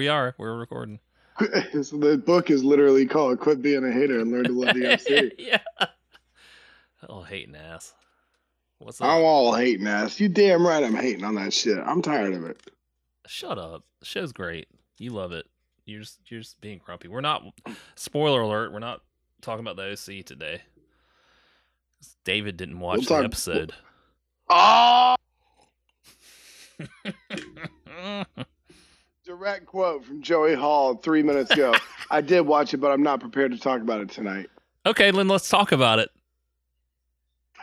We are. We're recording. the book is literally called "Quit Being a Hater and Learn to Love the FC." yeah. Oh, hating ass. What's up? I'm all hating ass. You damn right I'm hating on that shit. I'm tired of it. Shut up. The show's great. You love it. You're just you're just being grumpy. We're not. Spoiler alert. We're not talking about the OC today. David didn't watch We'll the talk- episode. Oh! Direct quote from Joey Hall three minutes ago. I did watch it, but I'm not prepared to talk about it tonight. okay, then let's talk about it.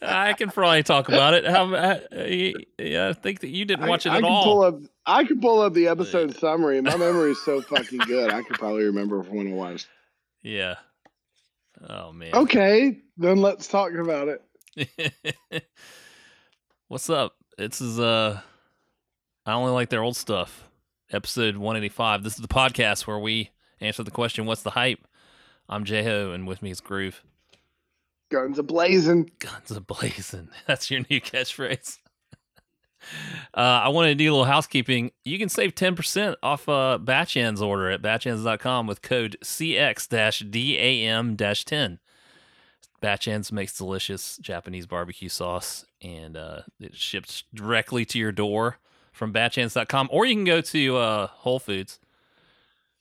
I can probably talk about it. How, uh, yeah, I think that you didn't watch I, it I at can all. Pull up, I can pull up the episode summary. My memory is so fucking good. I could probably remember when I watched. Yeah. Oh man. Okay, then let's talk about it. What's up? This is uh I only like their old stuff. Episode 185. This is the podcast where we answer the question, what's the hype? I'm J-Ho and with me is Groove. Guns a blazing. Guns a blazing. That's your new catchphrase. Uh, I wanted to do a little housekeeping. You can save 10% off uh, Bachan's order at bachans.com with code Bachan's makes delicious Japanese barbecue sauce, and uh, it ships directly to your door from bachans.com. or you can go to uh, Whole Foods,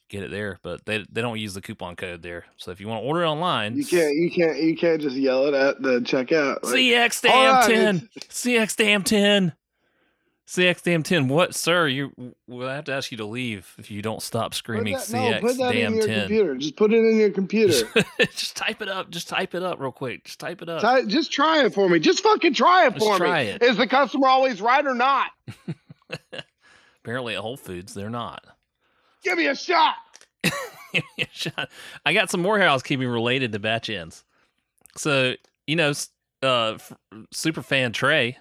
get it there. But they they don't use the coupon code there, so if you want to order it online, you can't you can't you can't just yell it at the checkout. Like, CX damn ten. CX damn ten. CXDM10, what, sir? You I have to ask you to leave if you don't stop screaming CX. No, put that in your 10. computer. Just put it in your computer. just type it up. Just type it up real quick. Just type it up. Ty- just try it for me. Just fucking try it just for try me. It. Is the customer always right or not? Apparently at Whole Foods, they're not. Give me a shot. Give me a shot. I got some more housekeeping related to Bachan's. So, you know, uh, super fan Trey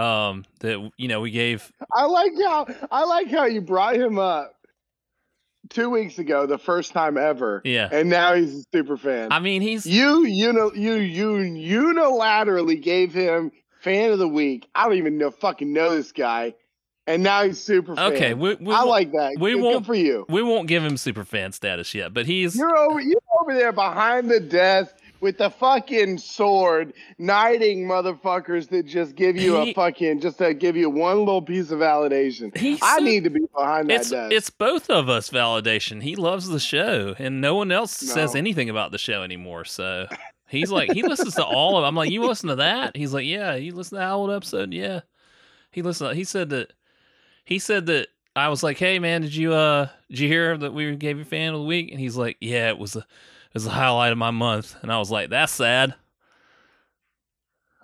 um, that, you know, we gave I like how I like how you brought him up two weeks ago, the first time ever, Yeah. and now he's a super fan. I mean, he's you, you know, you, you unilaterally gave him fan of the week. I don't even know fucking know this guy, and now he's super fan. okay. We, we, I like that. we Good- won't- Good for you. we won't give him super fan status yet, but he's You're over. You're over there behind the desk with the fucking sword, knighting motherfuckers that just give you He- a fucking just to give you one little piece of validation. I so- need to be behind that it's desk. it's both of us validation. He loves the show, and no one else says anything about the show anymore. So he's like, he listens to all of. I'm like, you listen to that? He's like, yeah. You listen to that old episode? Yeah. He listened. He said that. He said that. I was like, hey man, did you uh did you hear that we gave you fan of the week? And he's like, yeah, it was a it was the highlight of my month. And I was like, that's sad.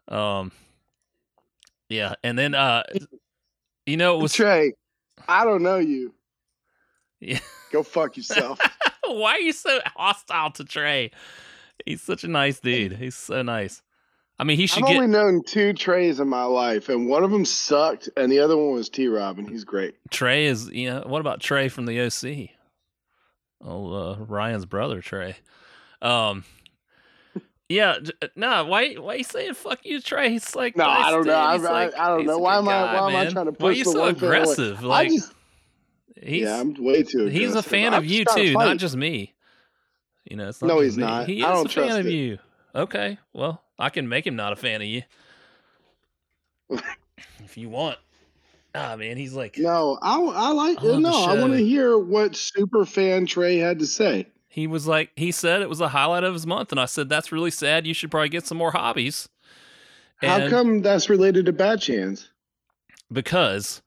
Um. Yeah, and then uh, you know, it was Trey, I don't know you. Yeah. Go fuck yourself. Why are you so hostile to Trey? He's such a nice dude. He's so nice. I mean, he should. I've get. only known two Treys in my life, and one of them sucked, and the other one was T. Rob, and he's great. Trey is, you know, what about Trey from the OC? Oh, uh, Ryan's brother, Trey. Um, yeah, no. Why? Why are you saying fuck you, Trey? He's like, No, nice I don't dude. know. I, I, like- I don't know. Why am I? Why am I trying to push Why are you the so aggressive? I Like, just, he's yeah, I'm way too. he's a fan I'm of you trying to too, not just me. You know, it's not No, he's me. not. He I is don't a fan trust of it. you. Okay, well, I can make him not a fan of you if you want. Ah, man, he's like No, I, I like. I no, I want to hear what super fan Trey had to say. he was like he said it was a highlight of his month, and I said that's really sad. You should probably get some more hobbies. How come that's related to Bachan's? because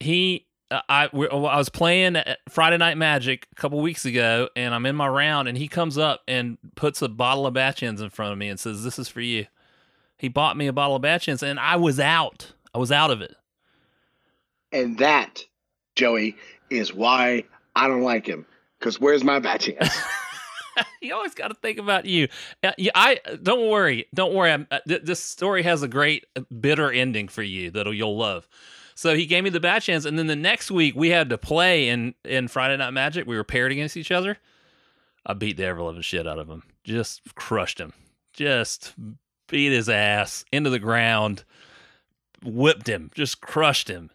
he uh, I I was playing Friday Night Magic a couple weeks ago, and I'm in my round, and he comes up and puts a bottle of batch in front of me and says, "This is for you." He bought me a bottle of batch and I was out. I was out of it. And that, Joey, is why I don't like him. Because where's my Batch chance? you always got to think about you. Uh, yeah, I don't worry, don't worry. Uh, th- this story has a great uh, bitter ending for you that you'll love. So he gave me the batch chance, and then the next week we had to play in in Friday Night Magic. We were paired against each other. I beat the ever loving shit out of him. Just crushed him. Just beat his ass into the ground. whipped him, just crushed him,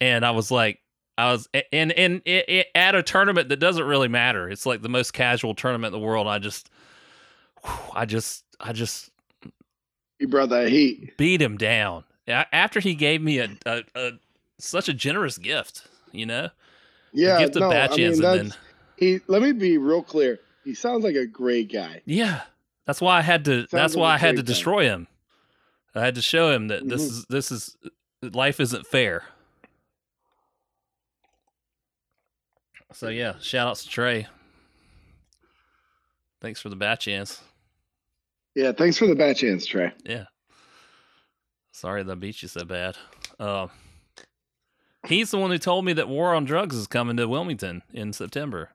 and I was like, I was, and and it, it, at a tournament that doesn't really matter. It's like the most casual tournament in the world. I just, I just, I just You brought that heat. beat him down after he gave me a, a, a such a generous gift. You know, Yeah, the gift of no, I bat mean, chance, and then he. Let me be real clear. He sounds like a great guy. yeah, that's why I had to. Sounds that's like why I had to great guy. destroy him. I had to show him that this Mhm. is this is life isn't fair. So yeah, shout outs to Trey. Thanks for the bat chance. Yeah, thanks for the bat chance, Trey. Yeah. Sorry that I beat you so bad. Um, he's the one who told me that War on Drugs is coming to Wilmington in September.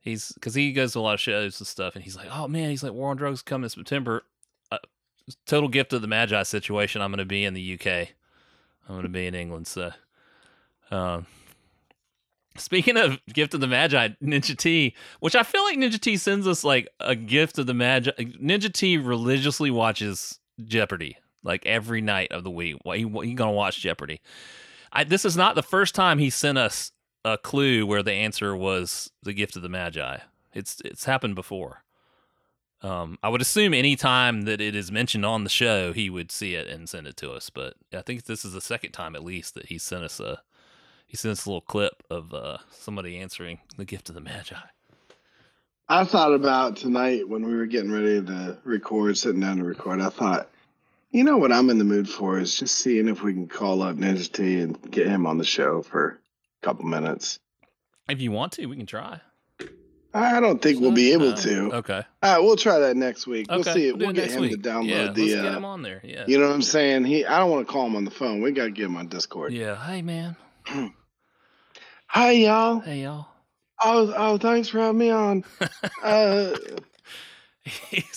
He's because he goes to a lot of shows and stuff, and he's like, "Oh man," he's like, "War on Drugs coming in September." Uh, total gift of the Magi situation. I'm going to be in the UK. I'm going to be in England. So, um, speaking of gift of the Magi, Ninja T, which I feel like Ninja T sends us like a gift of the Magi. Ninja T religiously watches Jeopardy like every night of the week. He he gonna watch Jeopardy. I, this is not the first time he sent us a clue where the answer was the gift of the Magi. It's it's happened before. Um, I would assume any time that it is mentioned on the show, he would see it and send it to us. But I think this is the second time at least that he sent us a he sent us a little clip of uh, somebody answering the gift of the Magi. I thought about tonight when we were getting ready to record, sitting down to record. I thought, you know what I'm in the mood for is just seeing if we can call up Ninja T and get him on the show for a couple minutes. If you want to, we can try. I don't think we'll be able Uh, to. Okay. All right, we'll try that next week. Okay. We'll see. do We'll, get him week. to download yeah, the. let's get uh, him on there. Yeah. You know what I'm saying? He. I don't want to call him on the phone. We gotta get him on Discord. Yeah. Hey, man. Hi y'all. Hey, y'all. Oh, oh, thanks for having me on. Uh,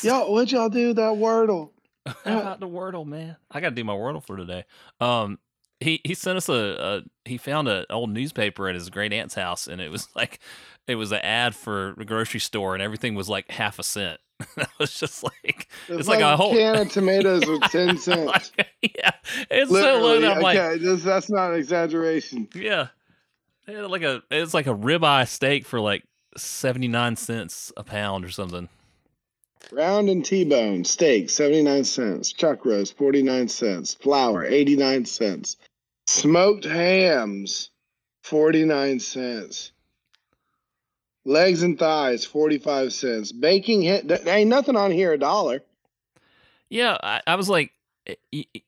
y'all, what y'all do that Wordle? How about the Wordle, man? I got to do my Wordle for today. Um, he he sent us a, a he found an old newspaper at his great aunt's house, and it was like it was an ad for a grocery store, and everything was like half a cent. that was just like It's like a whole- can of tomatoes with ten cents. yeah, it's so low Literally, that I'm like okay, this, that's not an exaggeration. yeah, Eh, like a it's like a ribeye steak for like seventy nine cents a pound or something. Round and T-bone steak, seventy-nine cents. Chuck roast, forty-nine cents. Flour, eighty-nine cents. Smoked hams, forty-nine cents. Legs and thighs, forty-five cents. Baking hit. There ain't nothing on here a dollar. Yeah, I, I was like, eh, y- y-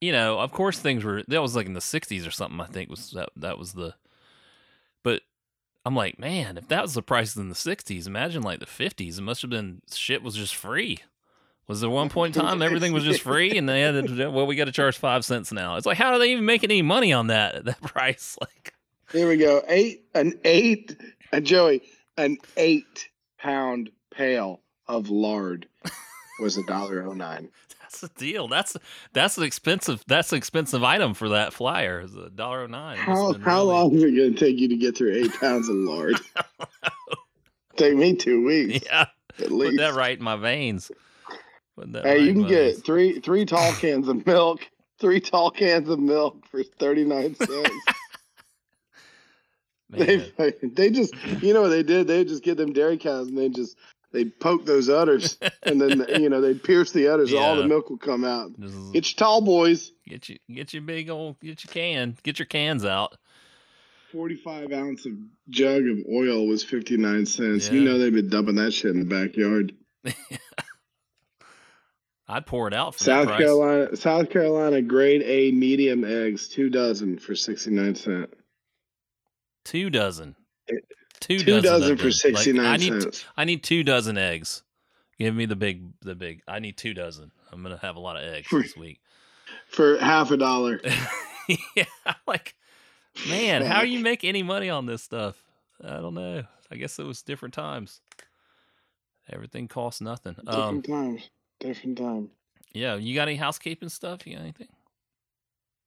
you know, of course things were that was like in the '60s or something. I think was that that was the, but I'm like, man, if that was the price in the '60s, imagine like the '50s. It must have been shit was just free. Was there one point in time everything was just free and they had to, well, we got to charge five cents now. It's like, how do they even make any money on that at that price? Like, Here we go. Eight an eight uh, Joey, an eight pound pail of lard was a dollar oh nine. That's a deal. That's that's an expensive. That's an expensive item for that flyer. Is a dollar oh nine. How how really- long is it gonna take you to get through eight pounds of lard? take me two weeks Yeah. at Put least. that right in my veins. Hey, right you can get veins. three three tall cans of milk. Three tall cans of milk for thirty nine cents. Man, they they just you know what they did? They just get them dairy cows and they just they poke those udders and then you know they pierce the udders. All the milk will come out. Get your tall boys. get you get your big old get your can get your cans out. 45 ounce of jug of oil was 59 cents. You know they've been dumping that shit in the backyard. I'd pour it out for South. Carolina, South Carolina grade A medium eggs, two dozen for 69 cents. Two dozen. It- Two, Two dozen, dozen for them. 69 Like, I need cents. I need two dozen eggs. Give me the big the big. I need two dozen. I'm gonna have a lot of eggs For- this week. For half a dollar. yeah, like man, how do you make any money on this stuff? I don't know. I guess it was different times. Everything costs nothing. Um, Different times. Different time. yeah, you got any housekeeping stuff? You got anything?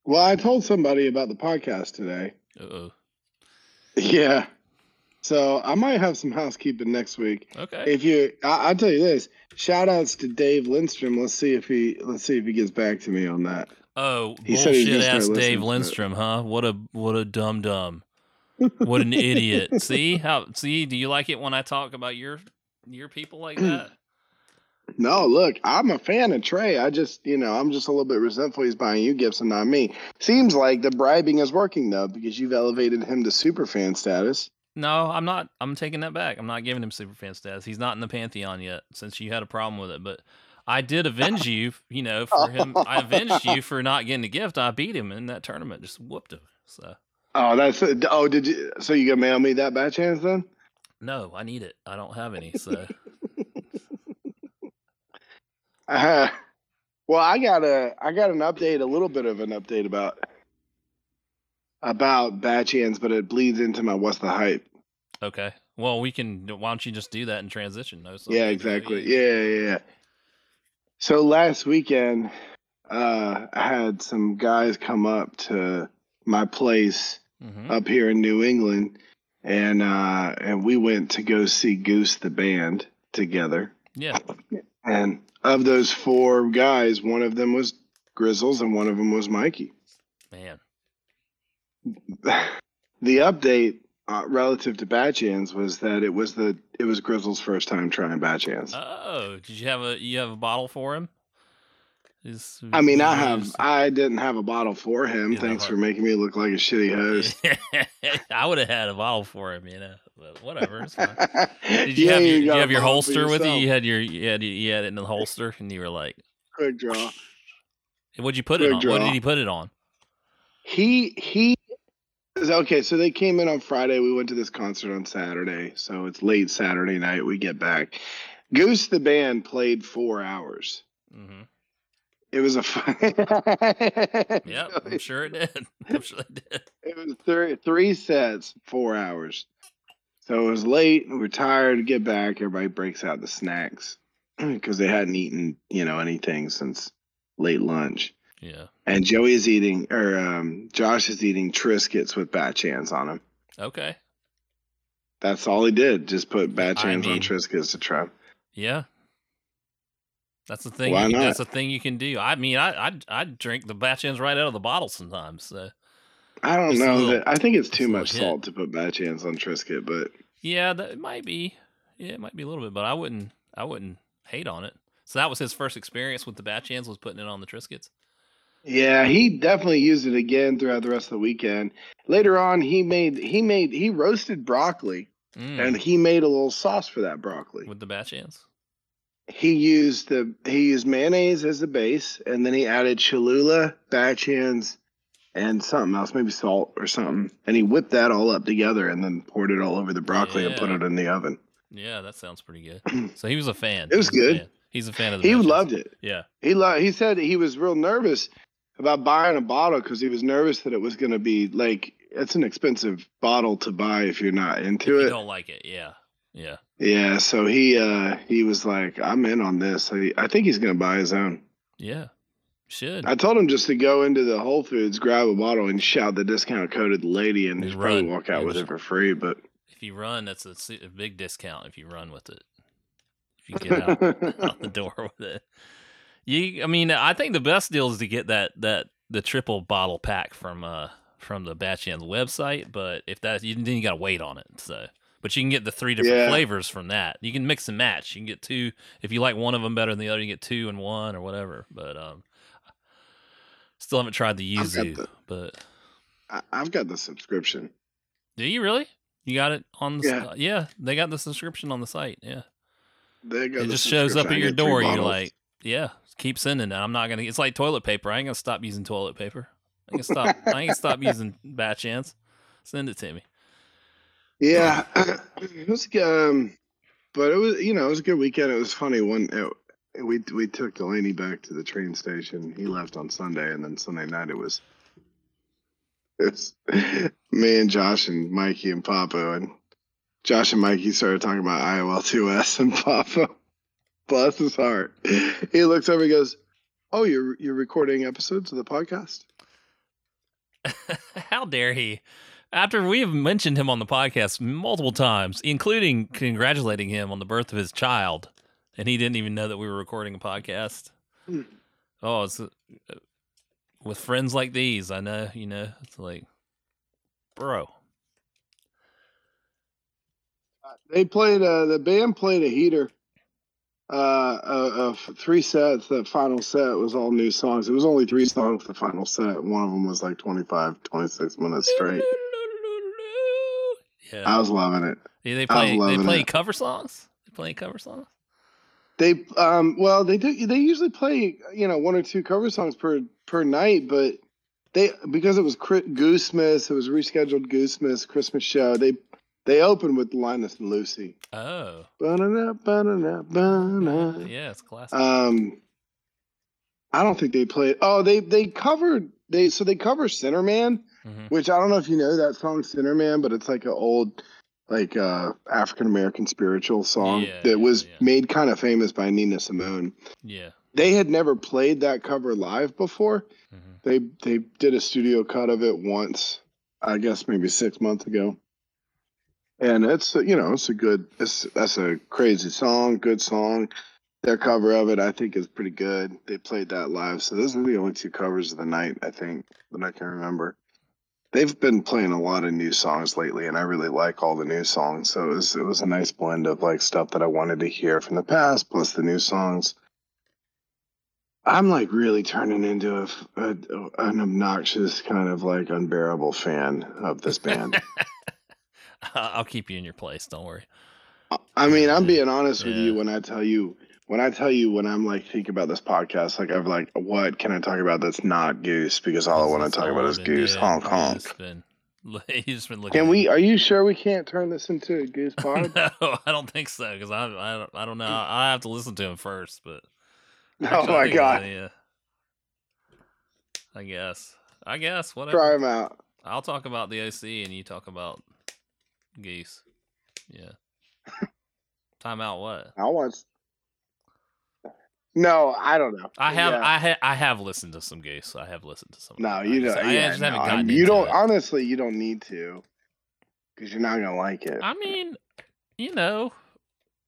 Well, I told somebody about the podcast today. Uh oh. Yeah. So I might have some housekeeping next week. Okay. If you, I, I'll tell you this. Shout outs to Dave Lindstrom. Let's see if he, let's see if he gets back to me on that. Oh, He bullshit ass Dave listening to it. Lindstrom, huh? What a what a dum dum. What an idiot. See how see, do you like it when I talk about your your people like that? No, look, I'm a fan of Trey. I just, you know, I'm just a little bit resentful he's buying you gifts and not me. Seems like the bribing is working though, because you've elevated him to super fan status. No, I'm not I'm taking that back. I'm not giving him superfan status. He's not in the pantheon yet since you had a problem with it. But I did avenge you, you know, for him. I avenged you for not getting a gift. I beat him in that tournament, just whooped him. So Oh, that's oh, did you? So you gonna mail me that by chance then? no, I need it. I don't have any. So Uh, well, I got a, I got an update, a little bit of an update about about Bachan's, but it bleeds into my what's the hype. okay. Well, we can. Why don't you just do that in transition? No, so yeah, exactly. Yeah, yeah, yeah. So last weekend, uh, I had some guys come up to my place hmm up here in New England, and uh, and we went to go see Goose the band together. Yeah. And of those four guys, one of them was Grizzles, and one of them was Mikey. Man. the update uh, relative to Bachan's was that it was the it was Grizzle's first time trying Bachan's. Oh, did you have a you have a bottle for him? Is, I mean, I have I didn't have a bottle for him. You Thanks for making me look like a shitty host. I would have had a bottle for him, you know. But whatever, it's fine. Did you Yeah, have your, got you have your holster with you? You had your you had you had it in the holster, and you were like, Quick draw. "What'd you put it Good on? What did he put it on?" He he. Okay, so they came in on Friday. We went to this concert on Saturday, so it's late Saturday night. We get back. Goose the band played four hours. hmm It was a fun. Yep, I'm sure it did. I'm sure it did. It was three three sets, four hours. So it was late. We're tired get back. Everybody breaks out the snacks because they hadn't eaten, you know, anything since late lunch. Yeah. And Joey is eating, or um, Josh is eating Triscuits with Bachan's on them. Okay. That's all he did. Just put Bachan's I on Triscuits to try. Yeah. That's the thing. Why you- not? That's the thing you can do. I mean, I I I drink the Bachan's right out of the bottle sometimes. So I don't know little- that. I think it's too much hit. salt to put Bachan's on Triscuit, but yeah, that it might be. Yeah, it might be a little bit, but I wouldn't. I wouldn't hate on it. So that was his first experience with the Bachan's was putting it on the Triscuits. Yeah, he definitely used it again throughout the rest of the weekend. Later on, he made he made he roasted broccoli Mm, and he made a little sauce for that broccoli. with the Bachan's. He used the he used mayonnaise as the base, and then he added Cholula, Bachan's, and something else, maybe salt or something. And he whipped that all up together and then poured it all over the broccoli and put it in the oven. Yeah, that sounds pretty good. So he was a fan. It was a good. He's a fan of the. He loved it. Yeah. He lo- he said he was real nervous about buying a bottle because he was nervous that it was going to be like it's an expensive bottle to buy if you're not into you it. don't like it, yeah, yeah, Yeah, so he uh he was like, I'm in on this. I, I think he's gonna buy his own. yeah. Should. I told him just to go into the Whole Foods, grab a bottle, and shout the discount code at the lady, and he'd probably walk out And with it for free. But if you run, that's a, a big discount. If you run with it, if you get out. out the door with it. You, I mean, I think the best deal is to get that that the triple bottle pack from uh from the Bachan's website. But if that, you, then you got to wait on it. So, but you can get the three different Yeah. flavors from that. You can mix and match. You can get two if you like one of them better than the other. You get two and one or whatever. But um, still haven't tried the yuzu. the- But I, I've got the subscription. do you really? You got it on the Yeah. yeah. yeah, they got the subscription on the site. Yeah. They got it the just shows up at your door. You're like, yeah, keep sending it. I'm not gonna. It's like toilet paper. I ain't gonna stop using toilet paper. I can stop. I ain't gonna stop using Bachan's. Send it to me. yeah, it was um, but it was you know it was a good weekend. It was funny when it, we we took Delaney back to the train station. He left on Sunday, and then Sunday night it was. It's me and Josh and Mikey and Papa and Josh and Mikey started talking about IOL 2S and Papa, bless his heart. He looks over and goes, "Oh, you're you're recording episodes of the podcast." How dare he? After we have mentioned him on the podcast multiple times, including congratulating him on the birth of his child, and he didn't even know that we were recording a podcast. Hmm. Oh, it's uh, with friends like these, I know, you know, it's like, bro. They played. Uh, the band played a heater. Uh, of, three sets. The final set was all new songs. It was only three songs. The final set. One of them was like 25, 26 minutes straight. Yeah, I was loving it. yeah they play they play it. cover songs. They play cover songs. They um well they do they usually play you know one or two cover songs per per night, but they because it was Chri- Goosemas, it was rescheduled Goosemas Christmas show. They they opened with Linus and Lucy. Oh, Ba-na-na, ba-na-na, ba-na. yeah, it's classic. Um, I don't think they played. Oh, they they covered they so they cover Sinner Man, Mhm. which I don't know if you know that song Sinner Man, but it's like an old like uh African American spiritual song Yeah, that yeah, was yeah. made kind of famous by Nina Simone. Yeah. They had never played that cover live before. hmm They they did a studio cut of it once, I guess maybe six months ago. And it's you know it's a good it's that's a crazy song, good song. Their cover of it I think is pretty good. They played that live, so those are the only two covers of the night I think that I can remember. They've been playing a lot of new songs lately, and I really like all the new songs. So it was it was a nice blend of like stuff that I wanted to hear from the past plus the new songs. I'm like really turning into a, a- an obnoxious kind of like unbearable fan of this band. I'll keep you in your place. Don't worry. I mean, I'm being honest with you when I tell you when I tell you when I'm like thinking about this podcast, like I'm like, what can I talk about that's not Goose? Because all I want to talk about is Goose, doing. honk honk. just been, looking. Can we? Are you sure we can't turn this into a Goose pod? no, I don't think so because I, I don't I don't know. I have to listen to him first, but oh my god, yeah. I guess. I guess whatever. try him out. I'll talk about the OC and you talk about geese. Yeah. Time out. What? I'll watch. No, I don't know. I have Yeah. I ha- I have listened to some geese. I have listened to some. No, you don't. I yeah, just no, gotten you don't. it. Honestly, you don't need to, because you're not gonna like it. I mean, you know,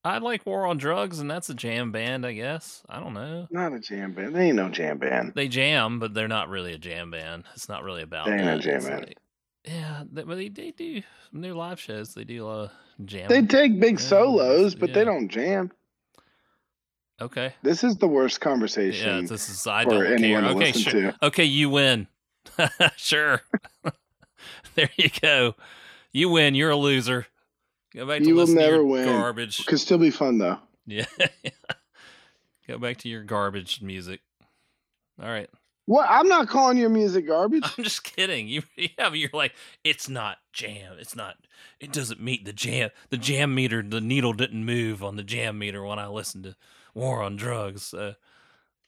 I like War on Drugs, and that's a jam band, I guess. I don't know. not a jam band. They ain't no jam band. They jam, but they're not really a jam band. It's not really about They ain't a that. jam It's band. like- yeah, they, but they, they do in their live shows. They do a lot of jam. They take big Yeah, solos, but they don't jam. okay. This is the worst conversation. Yeah, this is I for don't care. Okay, sure. to. Okay, you win. sure. there you go. You win. You're a loser. Go back to You will never your win. garbage. Could still be fun though. Yeah. Go back to your garbage music. All right. What? I'm not calling your music garbage. I'm just kidding. You yeah, but you're like, it's not jam. It's not it doesn't meet the jam the jam meter, the needle didn't move on the jam meter when I listened to War on Drugs. So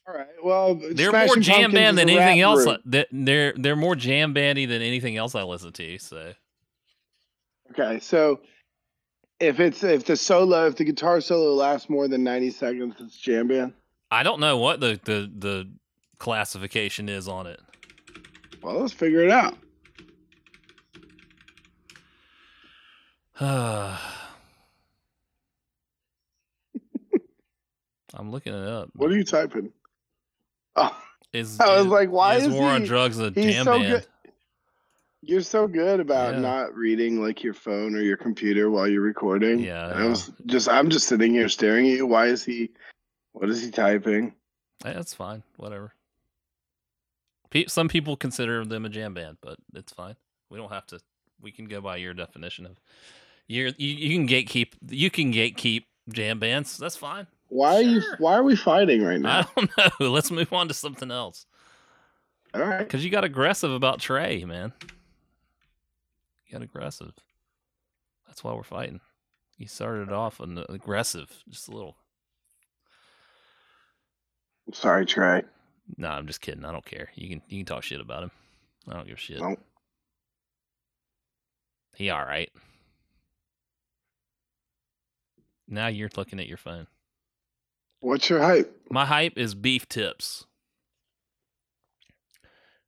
All right. Well, they're more jam band than anything else. group. That- They're they're more jam bandy than anything else I listen to. So Okay, so if it's if the solo, if the guitar solo lasts more than 90 seconds, it's jam band. I don't know what the the, the classification is on it. Well, let's figure it out. I'm looking it up. What are you typing? Oh, Is I was is- like, why is is War on Drugs a jam so band? good- you're so good about Yeah. not reading like your phone or your computer while you're recording. Yeah, I I was just I'm just sitting here staring at you. Why is he? What is he typing? That's fine. Whatever. Some people consider them a jam band, but it's fine. We don't have to. We can go by your definition of. Your, you, you can gatekeep. You can gatekeep jam bands. That's fine. Why are you? Why are we fighting right now? I don't know. Let's move on to something else. All right. Because you got aggressive about Trey, man. You got aggressive. That's why we're fighting. You started off on the aggressive, just a little. Sorry, Trey. No, I'm just kidding. I don't care. You can you can talk shit about him. I don't give a shit. Nope. He all right. Now you're looking at your phone. What's your hype? My hype is beef tips.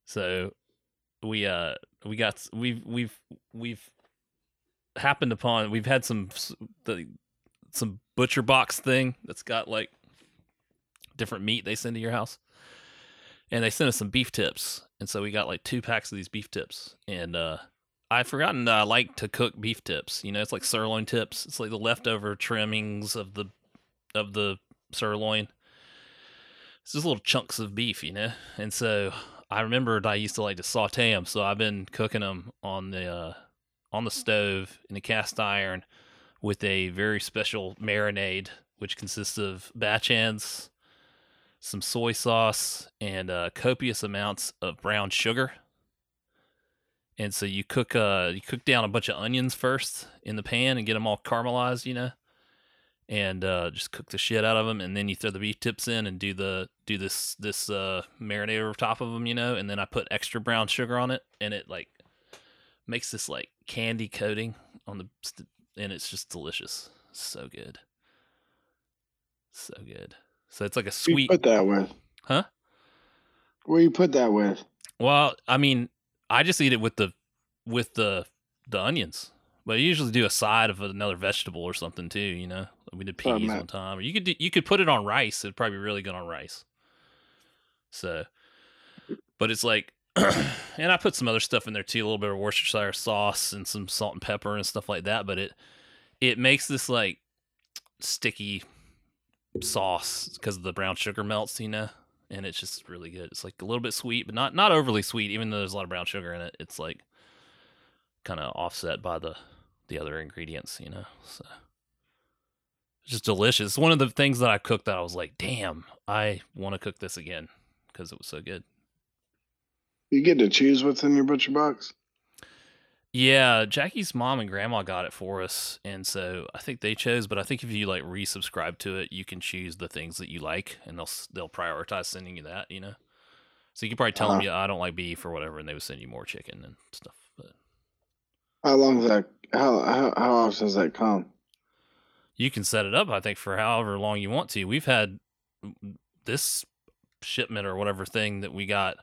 So we uh we got we've we've we've happened upon we've had some the some butcher box thing that's got like different meat they send to your house. And they sent us some beef tips, and so we got like two packs of these beef tips, and uh, I'd forgotten that I like to cook beef tips. You know, it's like sirloin tips. It's like the leftover trimmings of the of the sirloin. It's just little chunks of beef, you know. And so I remembered I used to like to saute them, so I've been cooking them on the uh, on the stove in a cast iron with a very special marinade, which consists of batch Bachan's, some soy sauce, and uh, copious amounts of brown sugar. And so you cook uh you cook down a bunch of onions first in the pan and get them all caramelized, you know, and uh, just cook the shit out of them, and then you throw the beef tips in and do the do this this uh, marinade over top of them, you know, and then I put extra brown sugar on it, and it like makes this like candy coating on the and it's just delicious. So good. So good. So it's like a you sweet put that with? Huh? Where you put that with? Well, I mean, I just eat it with the with the the onions. But I usually do a side of another vegetable or something too, you know. We did Oh, peas man. one time. Or you could do, you could put it on rice. It'd probably be really good on rice. So but it's like and I put some other stuff in there too, a little bit of Worcestershire sauce and some salt and pepper and stuff like that, but it it makes this like sticky sauce because the brown sugar melts, you know, and it's just really good. It's like a little bit sweet, but not not overly sweet. Even though there's a lot of brown sugar in it, it's like kind of offset by the the other ingredients, you know. So it's just delicious. One of the things that I cooked that I was like, damn, I want to cook this again because it was so good. You get to choose what's in your butcher box. Yeah, Jackie's mom and grandma got it for us, and so I think they chose. But I think if you like resubscribe to it, you can choose the things that you like, and they'll they'll prioritize sending you that. You know, so you can probably tell them, Uh-huh. yeah, I don't like beef or whatever, and they would send you more chicken and stuff. But How long does that? How how how often does that come? you can set it up, I think, for however long you want to. We've had this shipment or whatever thing that we got.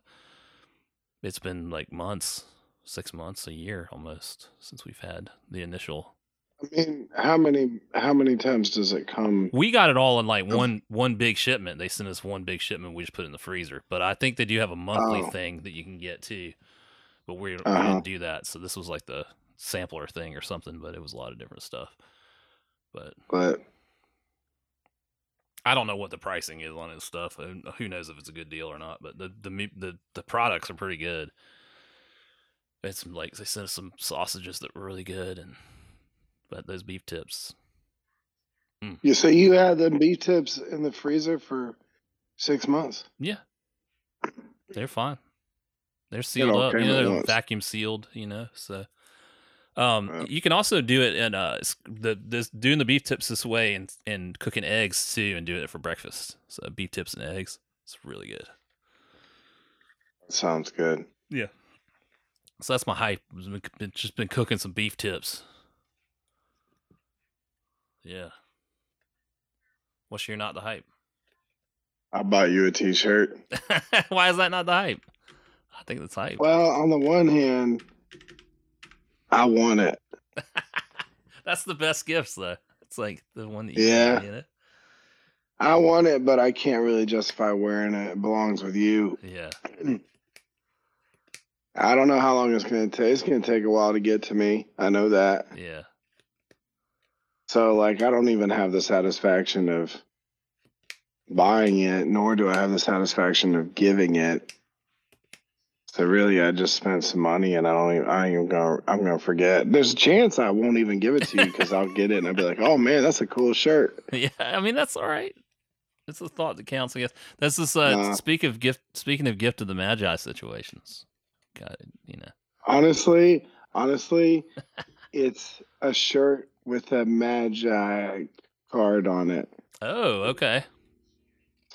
It's been like months, six months, a year almost since we've had the initial I mean, how many how many times does it come? We got it all in like Oh. one one big shipment. They sent us one big shipment. We just put it in the freezer. But I think they do have a monthly Oh. thing that you can get too. But we, we Uh-huh. didn't do that, so this was like the sampler thing or something. But it was a lot of different stuff. But But I don't know what the pricing is on this stuff. Who knows if it's a good deal or not? But the the the the products are pretty good. It's like they sent us some sausages that were really good, and but those beef tips, you say you had them beef tips in the freezer for six months. Yeah. They're fine. They're sealed up. You know, they're vacuum sealed, you know. So um Yeah. you can also do it in uh the this doing the beef tips this way and and cooking eggs too and doing it for breakfast. So beef tips and eggs. It's really good. Sounds good. Yeah. So that's my hype. Been- Just been cooking some beef tips. Yeah. What's your not the hype? I bought you a T-shirt. Why is that not the hype? I think that's hype. Well, on the one hand, I want it. That's the best gifts, though. It's like the one that you Yeah. you know? I want it, but I can't really justify wearing it. It belongs with you. Yeah. I don't know how long it's going to take. It's going to take a while to get to me. I know that. Yeah. So, like, I don't even have the satisfaction of buying it, nor do I have the satisfaction of giving it. So, really, I just spent some money, and I don't even. I ain't gonna. I'm gonna forget. There's a chance I won't even give it to you because I'll get it, and I'll be like, "Oh man, that's a cool shirt." Yeah. I mean, that's all right. It's a thought that counts, I guess. That's just uh Nah. speak of gift speaking of gift of the magi situations. You know. Honestly, honestly, it's a shirt with a magi card on it. Oh, okay.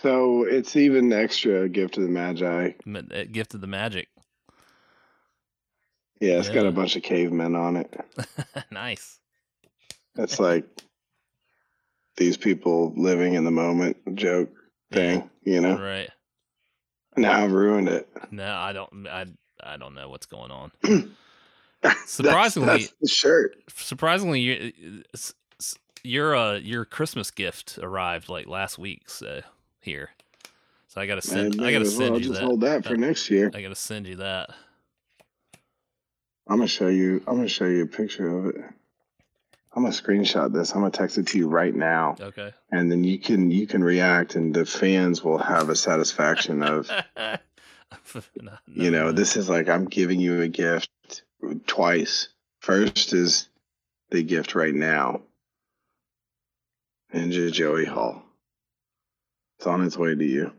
So it's even extra gift of the magi. Ma- uh, Gift of the magic. Yeah, it's got a bunch of cavemen on it. nice. It's like these people living in the moment joke thing, you know. Right. Now I've ruined it. No, I don't I I don't know what's going on. Surprisingly- that's the shirt. surprisingly you, your uh your Christmas gift arrived like last week so here. So I gotta send. may I gotta as well send you just that. hold that for Uh, next year. I gotta send you that. I'm gonna show you. I'm gonna show you a picture of it. I'm gonna screenshot this. I'm gonna text it to you right now, Okay. and then you can you can react, and the fans will have a satisfaction of No- you know no. this is like I'm giving you a gift twice. First is the gift right now, Ninja Joey Hall. It's on its way to you.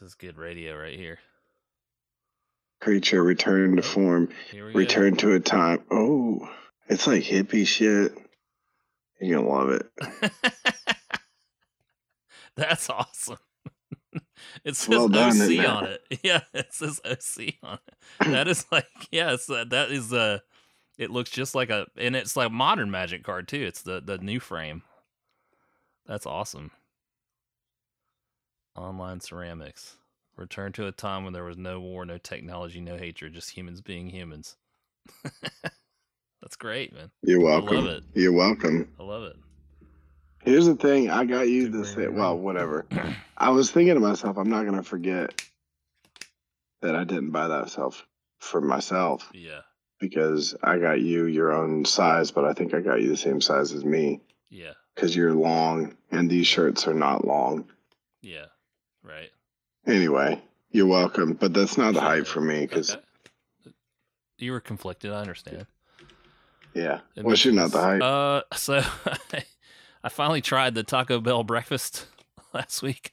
This is good radio right here. Creature return to oh, form. Here we go. Return to a time. Oh, it's like hippie shit. You're gonna love it. That's awesome. it says Well done, OC on it. Yeah, it says OC on it. That is like, yeah, uh, that is uh It looks just like a, and it's like modern Magic card too. It's the the new frame. That's awesome. Online ceramics. Return to a time when there was no war, no technology, no hatred, just humans being humans. That's great, man. You're I love welcome. it. You're welcome. I love it. Here's the thing. I got you very same. Well, whatever. I was thinking to myself, I'm not gonna forget that I didn't buy that self for myself Yeah, because I got you your own size, but I think I got you the same size as me yeah, because you're long and these shirts are not long. yeah. Right. Anyway, you're welcome, but that's not the hype for me because Okay. You were conflicted. I understand. yeah, It well, you're not the hype. Uh, so I finally tried the Taco Bell breakfast last week.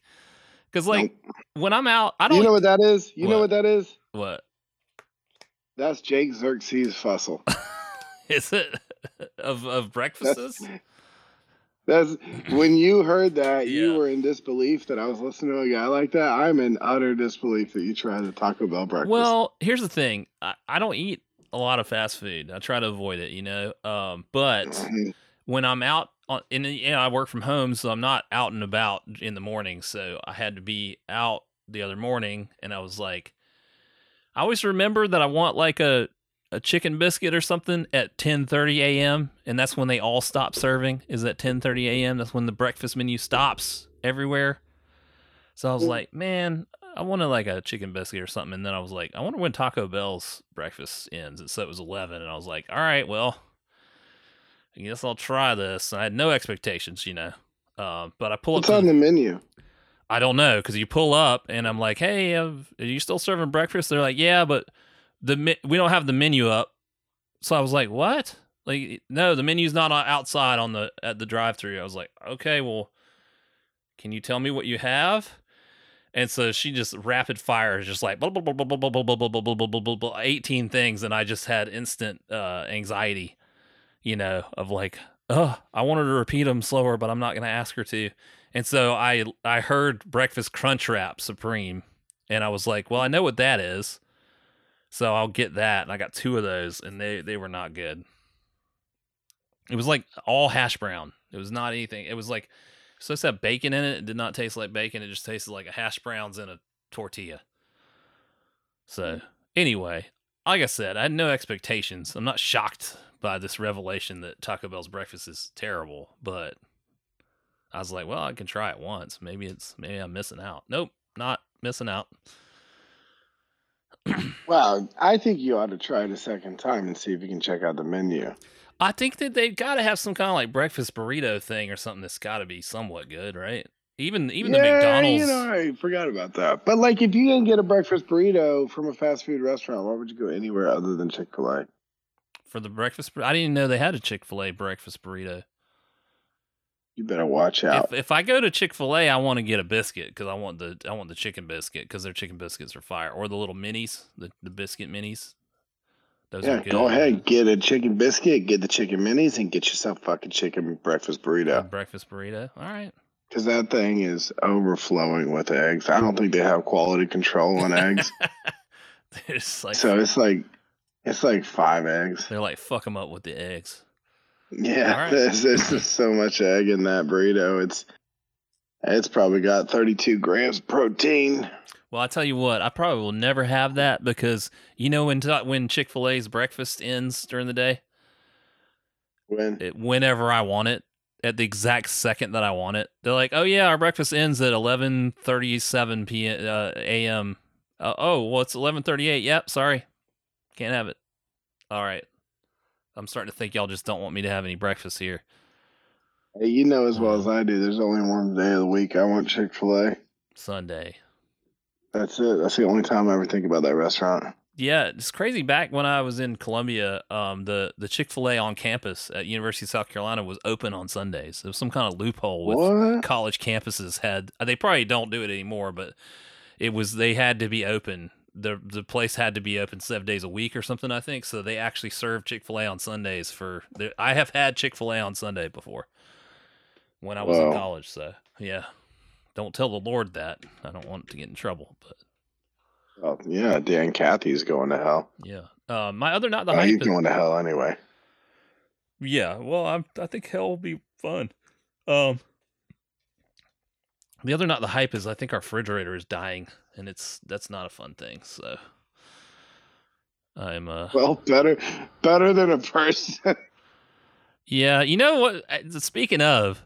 Cause like when I'm out, I don't you know what that is? You know What? what that is? what That's Jake Xerxes Fussell. is it of of breakfasts? That's when you heard that, Yeah. you were in disbelief that I was listening to a guy like that. I'm in utter disbelief that you tried the Taco Bell breakfast. Well, here's the thing. I, I don't eat a lot of fast food. I try to avoid it, you know. Um, but when I'm out and you know, I work from home, so I'm not out and about in the morning. So I had to be out the other morning, and I was like, I always remember that I want like a a chicken biscuit or something at 10:30 a.m. and that's when they all stop serving. Is at 10:30 a.m. That's when the breakfast menu stops everywhere. So I was Mm. like, man, I wanted like a chicken biscuit or something, and then I was like, I wonder when Taco Bell's breakfast ends. And so it was 11, and I was like, all right, well, I guess I'll try this. I had no expectations, you know. Uh, but I pull up. What's on the menu? I don't know because you pull up and I'm like, "Hey, uh, are you still serving breakfast?" They're like, "Yeah, but the me- we don't have the menu up." So I was like, "What?" Like, no, the menu's not outside on the at the drive-through. I was like, "Okay, well, can you tell me what you have?" And so she just rapid fires, just like blah, blah, blah, blah, blah, blah, blah, blah, blah, blah, blah, blah, blah, blah, 18 things, and I just had instant uh, anxiety, you know, of like, oh, I wanted to repeat them slower, but I'm not going to ask her to. And so I I heard breakfast crunch wrap supreme, and I was like, well, I know what that is, so I'll get that. And I got two of those, and they they were not good. It was like all hash brown. It was not anything. It was like so it's have bacon in it. It did not taste like bacon. It just tasted like a hash browns in a tortilla. So anyway, like I said, I had no expectations. I'm not shocked by this revelation that Taco Bell's breakfast is terrible, but I was like, well, I can try it once. Maybe it's maybe I'm missing out. Nope, not missing out. well, I think you ought to try it a second time and see if you can check out the menu. I think that they've got to have some kind of like breakfast burrito thing or something that's got to be somewhat good, right? Even even the McDonald's. You know, I forgot about that. But like, if you can get a breakfast burrito from a fast food restaurant, why would you go anywhere other than Chick Fil A? For the breakfast. I didn't even know they had a Chick Fil A breakfast burrito. You better watch out. If if I go to Chick Fil A, I want to get a biscuit because I want the I want the chicken biscuit because their chicken biscuits are fire, or the little minis, the the biscuit minis. Those yeah, are good. go ahead, get a chicken biscuit, get the chicken minis, and get yourself fucking chicken breakfast burrito. breakfast burrito. All right. Because that thing is overflowing with eggs. I don't think they have quality control on eggs. It's like so it's like, it's like five eggs. they're like fuck them up with the eggs. Yeah, right. there's, there's just so much egg in that burrito. It's it's probably got 32 grams of protein. Well, I tell you what, I probably will never have that because you know when when Chick Fil A's breakfast ends during the day, When it, whenever I want it, at the exact second that I want it. They're like, "Oh yeah, our breakfast ends at 11:37 p.m. Uh, a.m." Uh, oh, well, it's 11:38. Yep, sorry, can't have it. All right, I'm starting to think y'all just don't want me to have any breakfast here. Hey, you know as well as I do. There's only one day of the week I want Chick Fil A. Sunday. That's it. That's the only time I ever think about that restaurant. Yeah, it's crazy. Back when I was in Columbia, um, the the Chick Fil A on campus at University of South Carolina was open on Sundays. It was some kind of loophole with What? college campuses had. They probably don't do it anymore, but it was they had to be open. The The place had to be open seven days a week or something. I think so. They actually served Chick Fil A on Sundays for. the- I have had Chick Fil A on Sunday before when I was in college. So yeah, don't tell the Lord that. I don't want to get in trouble, but. Oh, yeah, Dan Cathy's going to hell. Yeah. Uh, my other not the Oh, hype. he's is- going to hell anyway. Yeah. Well, I I think hell will be fun. Um. The other not the hype is I think our refrigerator is dying, and it's that's not a fun thing. So. I'm uh Well, better, better than a person. yeah you know what speaking of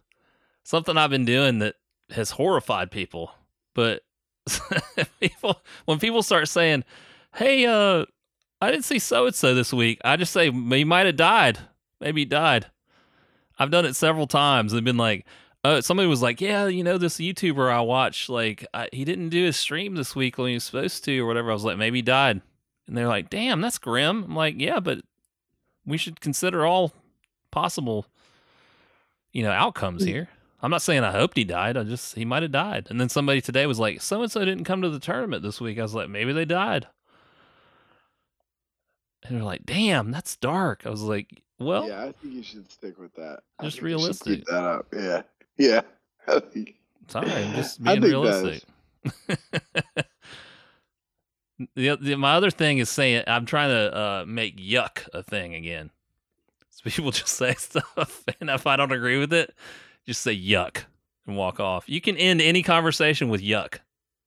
something I've been doing that has horrified people but people when people start saying hey uh I didn't see so and so this week I just say he might have died maybe he died I've done it several times and been like uh, somebody was like yeah you know this YouTuber I watch like I, he didn't do his stream this week when he was supposed to or whatever. I was like maybe he died. And they're like damn that's grim. I'm like yeah but we should consider all possible you know outcomes here. I'm not saying i hoped he died i just he might have died. And then somebody today was like so and so didn't come to the tournament this week. I was like maybe they died. And they're like damn that's dark. I was like well yeah, I think you should stick with that. I Just realistic. Keep that up. Yeah, yeah. I think- sorry i'm just being realistic the, the, my other thing is saying i'm trying to uh, make yuck a thing again so people just say stuff and if i don't agree with it just say yuck and walk off you can end any conversation with yuck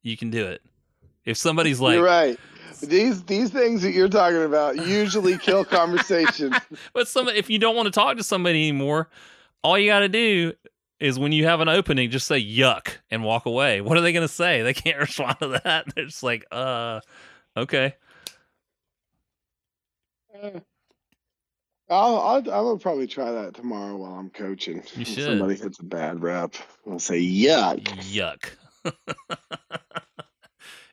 you can do it if somebody's like You're right. These these things that you're talking about usually kill conversations. but some if you don't want to talk to somebody anymore all you got to do is when you have an opening just say yuck and walk away what are they going to say they can't respond to that they're just like uh okay I'll, I'll I will probably try that tomorrow while I'm coaching. You If should. Somebody hits a bad rep. I'll say yuck. yuck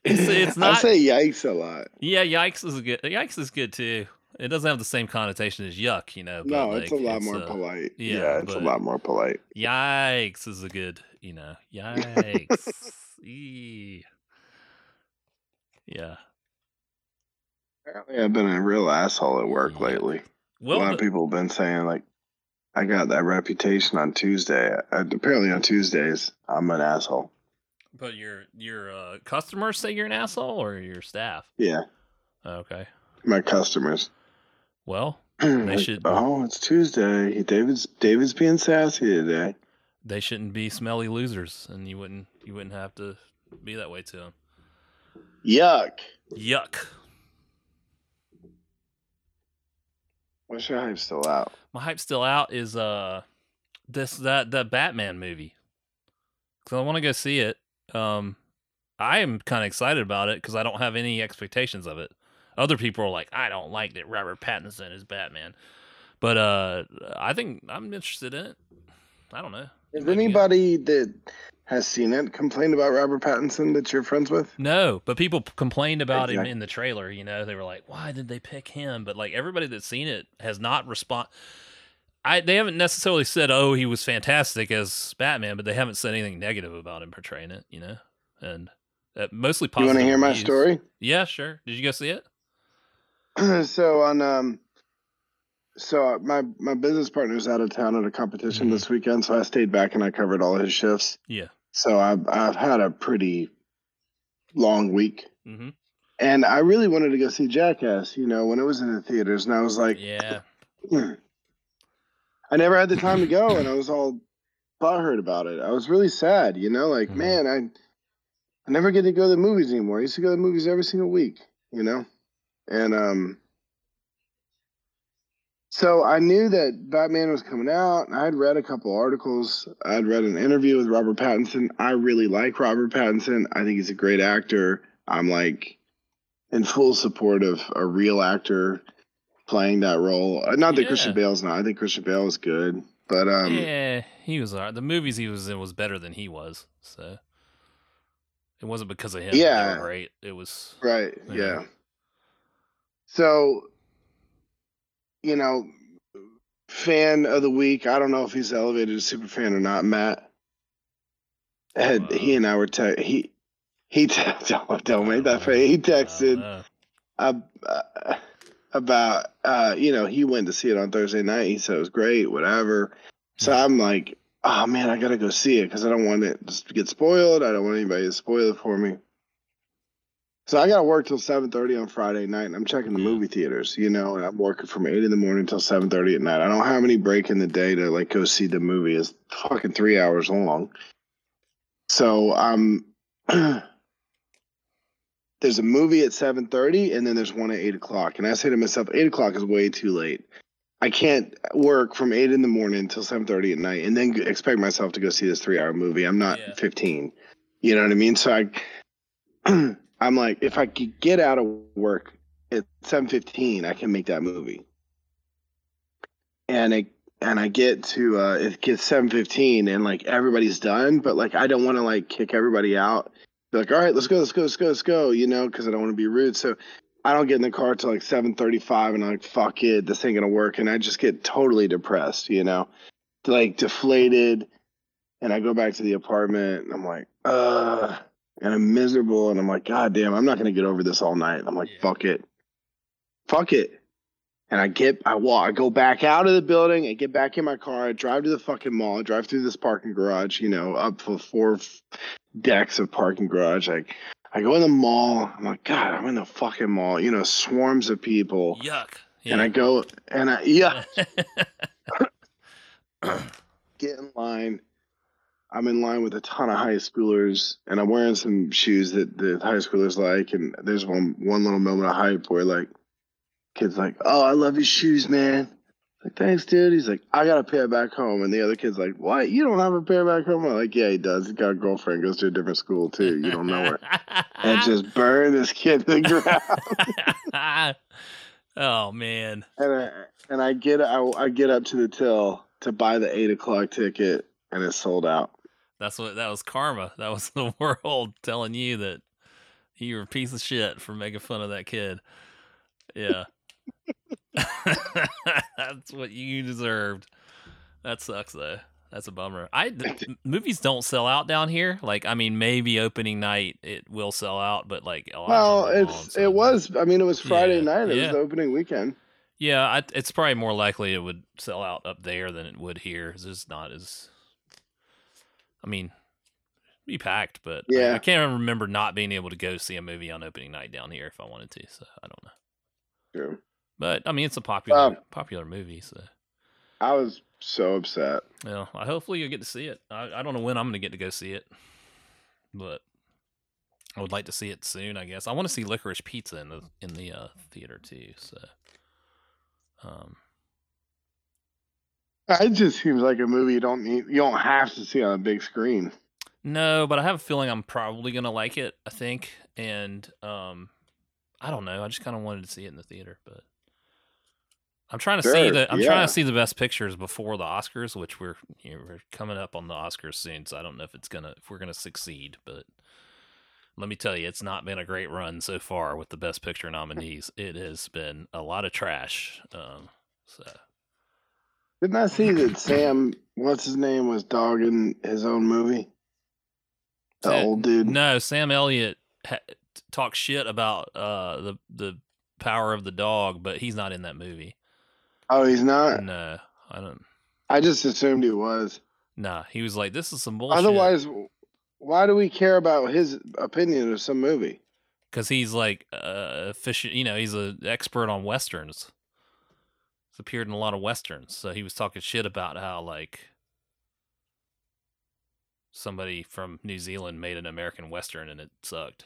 it's it's I say yikes a lot. yeah yikes is good yikes is good too it doesn't have the same connotation as yuck you know but No, like, it's a lot more uh, polite. yeah, Yeah, it's a lot more polite. Yikes is a good, you know, yikes. Yeah. Apparently, I've been a real asshole at work Yeah. lately. Well, a lot of people have been saying like, I got that reputation on Tuesday. Uh, apparently, on Tuesdays, I'm an asshole. but your your uh, customers say you're an asshole or your staff? Yeah, Okay. my customers. Well, Like, should- Oh, it's Tuesday. David's David's being sassy today. they shouldn't be smelly losers, and you wouldn't you wouldn't have to be that way to them. Yuck. Yuck. What's your hype still out? My hype still out is uh this that that Batman movie. Cause I want to go see it. Um, I am kind of excited about it because I don't have any expectations of it. Other people are like, I don't like that Robert Pattinson is Batman, but uh, I think I'm interested in it. I don't know. Might anybody that has seen it complained about Robert Pattinson that you're friends with? No, but people complained about him in the trailer. You know, they were like, "Why did they pick him?" But like everybody that's seen it has not respond. I they haven't necessarily said, "Oh, he was fantastic as Batman," but they haven't said anything negative about him portraying it. You know, and uh, mostly You want to hear my reviews. story? Yeah, sure. Did you go see it? so on um so my my business partner's out of town at a competition Mhm. this weekend so i stayed back and i covered all his shifts Yeah. so i've i've had a pretty long week Mm-hmm. and i really wanted to go see jackass you know when it was in the theaters and i was like Yeah. I never had the time to go and i was all butthurt about it i was really sad you know like Mhm. man i i never get to go to the movies anymore i used to go to the movies every single week you know and um So I knew that Batman was coming out. I'd read a couple articles. I'd read an interview with Robert Pattinson. I really like Robert Pattinson. I think he's a great actor. I'm like in full support of a real actor playing that role. Uh, Not that Yeah. Christian Bale's not. I think Christian Bale is good, but um, yeah, he was alright. The movies he was in was better than he was, so it wasn't because of him. Yeah. right. It was right, Yeah. yeah. So, you know, fan of the week. I don't know if he's elevated to super fan or not. Matt, had, Uh, he and I were te- he he te- don't, don't make that Uh, face. He texted. know. ab- uh, about uh you know he went to see it on Thursday night. He said it was great, whatever. So Hmm. I'm like, oh man, I gotta go see it because I don't want it to get spoiled. I don't want anybody to spoil it for me. So I gotta work till seven thirty on Friday night, and I'm checking the movie theaters. You know, and I'm working from eight in the morning till seven thirty at night. I don't have any break in the day to like go see the movie. It's fucking three hours long. So um there's a movie at 7.30 and then there's one at 8 o'clock and i say to myself 8 o'clock is way too late i can't work from 8 in the morning till 7.30 at night and then expect myself to go see this three hour movie i'm not Yeah. 15 you know what i mean so i i'm like if i could get out of work at 7.15 i can make that movie and it and I get to uh it gets seven fifteen and like everybody's done, but like I don't want to like kick everybody out. Like, all right, let's go, let's go, let's go, let's go, you know, because I don't want to be rude. So I don't get in the car till like seven thirty five, and I'm like, fuck it, this ain't gonna work, and I just get totally depressed, you know, like deflated, and I go back to the apartment, and I'm like, uh, and I'm miserable, and I'm like, god damn, I'm not gonna get over this all night. I'm like, Yeah. fuck it, fuck it. And I get, I walk, I go back out of the building, I get back in my car, I drive to the fucking mall, I drive through this parking garage, you know, up for four decks of parking garage. Like, I go in the mall, I'm like, God, I'm in the fucking mall, you know, swarms of people. Yuck. And I go, and I, yeah, get in line. I'm in line with a ton of high schoolers, and I'm wearing some shoes that the high schoolers like. And there's one one little moment of hype where like, kids like, "Oh, I love your shoes, man." Like, thanks, dude. He's like, "I got a pair back home," and the other kid's like, "What? You don't have a pair back home?" I'm like, "Yeah, he does. He's got a girlfriend. Goes to a different school too. You don't know her." and just burn this kid to the ground. oh man. and I, and I get I, I get up to the till to buy the eight o'clock ticket, and it's sold out. That's what that was karma. That was the world telling you that you were a piece of shit for making fun of that kid. Yeah. That's what you deserved. That sucks though. That's a bummer. I movies don't sell out down here. Like I mean, maybe opening night it will sell out, but like a lot Well, of times it it's it was. I mean, it was Friday Yeah, night. It yeah. was the opening weekend. Yeah, I, it's probably more likely it would sell out up there than it would here. It's just not as. I mean, be packed, but I- Yeah. I, can't remember not being able to go see a movie on opening night down here if I wanted to. So I don't know. True. But I mean, it's a popular Um, popular movie. So I was so upset. well, I hopefully you'll get to see it. I, I don't know when I'm going to get to go see it, but I would like to see it soon. I guess I want to see Licorice Pizza in the in the uh, theater too. So. Um, It just seems like a movie you don't need. You don't have to see on a big screen. No, but I have a feeling I'm probably gonna like it. I think, and um, I don't know. I just kind of wanted to see it in the theater, but I'm trying to see the I'm yeah. trying to see the best pictures before the Oscars, which we're you know, we're coming up on the Oscars soon. So I don't know if it's gonna if we're gonna succeed, but let me tell you, it's not been a great run so far with the best picture nominees. It has been a lot of trash. Um, so Didn't I see that Sam, what's his name, was dogging his own movie? The old dude. No, Sam Elliott ha- talks shit about uh, the the power of the dog, but he's not in that movie. Oh, he's not. No, I don't. I just assumed he was. Nah, he was like, "This is some bullshit." Otherwise, why do we care about his opinion of some movie? because he's like uh, efficient. You know, he's an expert on westerns. He's appeared in a lot of westerns, so he was talking shit about how like somebody from New Zealand made an American western and it sucked.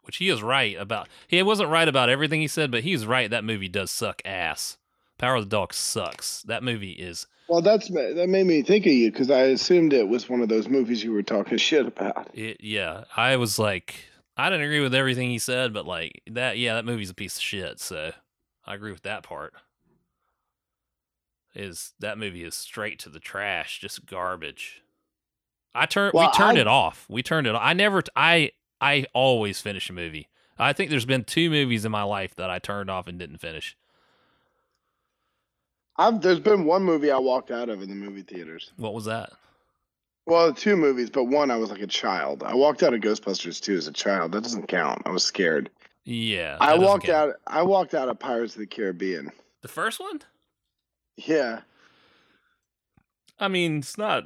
Which he is right about. He wasn't right about everything he said, but he's right. That movie does suck ass. Power of the Dog sucks. That movie is Well, that's that made me think of you because I assumed it was one of those movies you were talking shit about. it. Yeah, I was like, I didn't agree with everything he said, but like that, yeah, that movie's a piece of shit. So I agree with that part. Is that movie is straight to the trash, just garbage. I turned Well, we turned I- it off. We turned it. Off. I never. I I always finish a movie. I think there's been two movies in my life that I turned off and didn't finish. I've, there's been one movie I walked out of in the movie theaters. What was that? Well, two movies, but one I was like a child. I walked out of Ghostbusters 2 as a child. That doesn't count. I was scared. Yeah, I walked count. out. I walked out of Pirates of the Caribbean. The first one? Yeah. I mean, it's not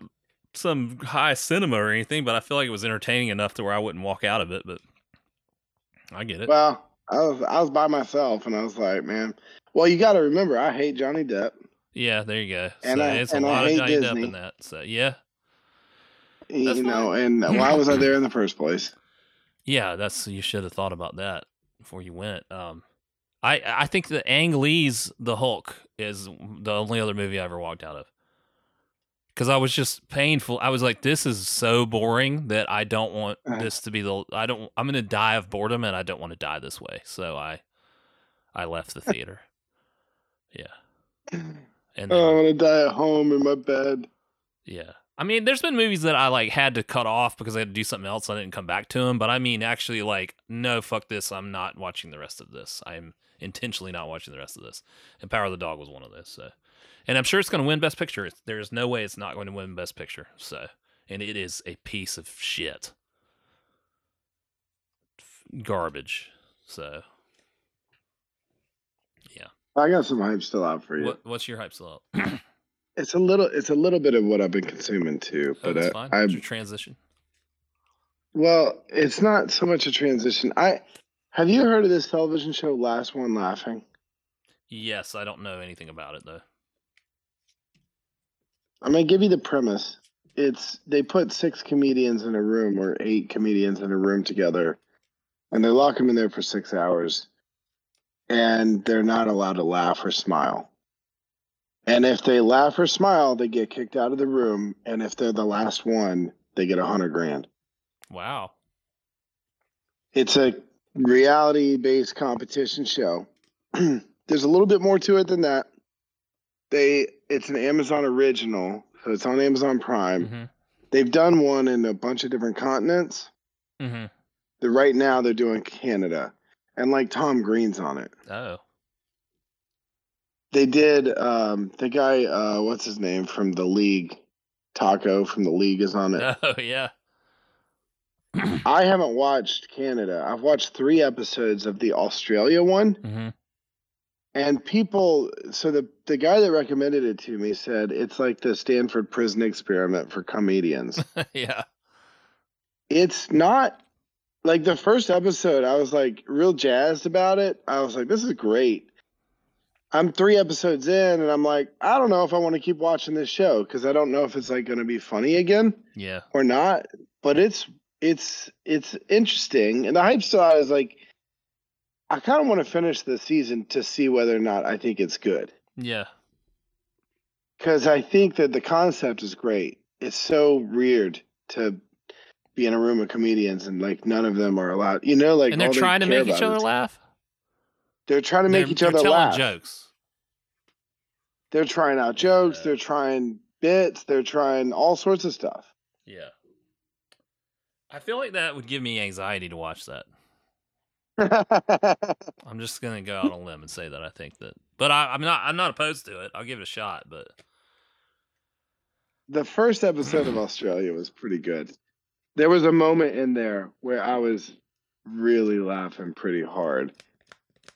some high cinema or anything, but I feel like it was entertaining enough to where I wouldn't walk out of it. But I get it. Well, I was I was by myself, and I was like, man. Well, you got to remember, I hate Johnny Depp. yeah, there you go. And so I- it's and a I lot of Johnny Depp in that. So yeah, You That's know, and why was I there in the first place? yeah, that's you should have thought about that before you went. Um, I I think the Ang Lee's The Hulk is the only other movie I ever walked out of. Because I was just painful. I was like, this is so boring that I don't want Uh-huh. this to be the. I don't. I'm gonna die of boredom, and I don't want to die this way. So I, I left the theater. yeah, and then, Oh, I'm gonna die at home in my bed. yeah. I mean, there's been movies that I like had to cut off because I had to do something else. I didn't come back to them. But I mean, actually, like, no, fuck this. I'm not watching the rest of this. I'm intentionally not watching the rest of this. And Power of the Dog was one of those. So, and I'm sure it's going to win Best Picture. There's no way it's not going to win Best Picture. So, and it is a piece of shit, garbage. So, yeah. I got some hype still out for you. what, what's your hype still up? It's a little. It's a little bit of what I've been consuming too. Oh, But that's uh, fine. I your transition? well, it's not so much a transition. I have you heard of this television show, Last One Laughing? Yes, I don't know anything about it though. I'm gonna give you the premise. It's they put six comedians in a room or eight comedians in a room together, and they lock them in there for six hours, and they're not allowed to laugh or smile. And if they laugh or smile, they get kicked out of the room. And if they're the last one, they get a hundred grand. Wow. It's a reality based competition show. There's a little bit more to it than that. They it's an Amazon original, so it's on Amazon Prime. hmm They've done one in a bunch of different continents. hmm They're right now they're doing Canada. And like Tom Green's on it. Oh. They did um the guy uh what's his name from the league? Taco from the league is on it. Oh yeah. I haven't watched Canada. I've watched three episodes of the Australia one. hmm And people, so the the guy that recommended it to me said it's like the Stanford prison experiment for comedians. yeah. it's not like the first episode. I was like real jazzed about it. I was like, this is great. I'm three episodes in, and I'm like, I don't know if I want to keep watching this show because I don't know if it's like going to be funny again Yeah. or not. But it's it's it's interesting, and the hype still is like. I kind of want to finish the season to see whether or not I think it's good. Yeah. because I think that the concept is great. It's so weird to be in a room of comedians and like none of them are allowed. You know, like and they're all they trying to make each other laugh. They're trying to make They're- each they're other telling laugh. jokes. They're trying out jokes. Yeah. They're trying bits. They're trying all sorts of stuff. Yeah. I feel like that would give me anxiety to watch that. I'm just gonna go out on a limb and say that I think that, but I, I'm not. I'm not opposed to it. I'll give it a shot. But the first episode of Australia was pretty good. There was a moment in there where I was really laughing pretty hard.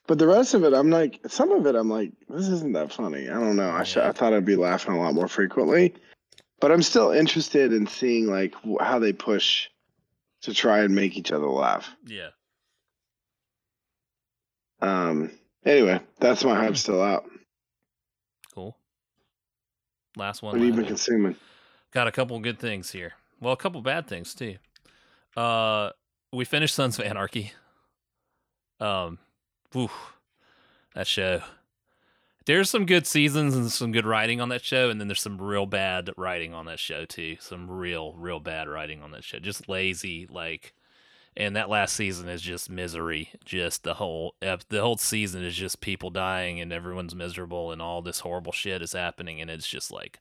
But the rest of it, I'm like, some of it, I'm like, this isn't that funny. I don't know. I should, I thought I'd be laughing a lot more frequently. But I'm still interested in seeing like how they push to try and make each other laugh. yeah, Um. Anyway, that's my hype still out. cool. Last one. What have you been consuming? Got a couple good things here. Well, a couple bad things too. Uh, we finished Sons of Anarchy. Um, whew, that show there's some good seasons and some good writing on that show, and then there's some real bad writing on that show too. Some real, real bad writing on that show. Just lazy, like. And that last season is just misery. Just the whole the whole season is just people dying and everyone's miserable and all this horrible shit is happening and it's just like,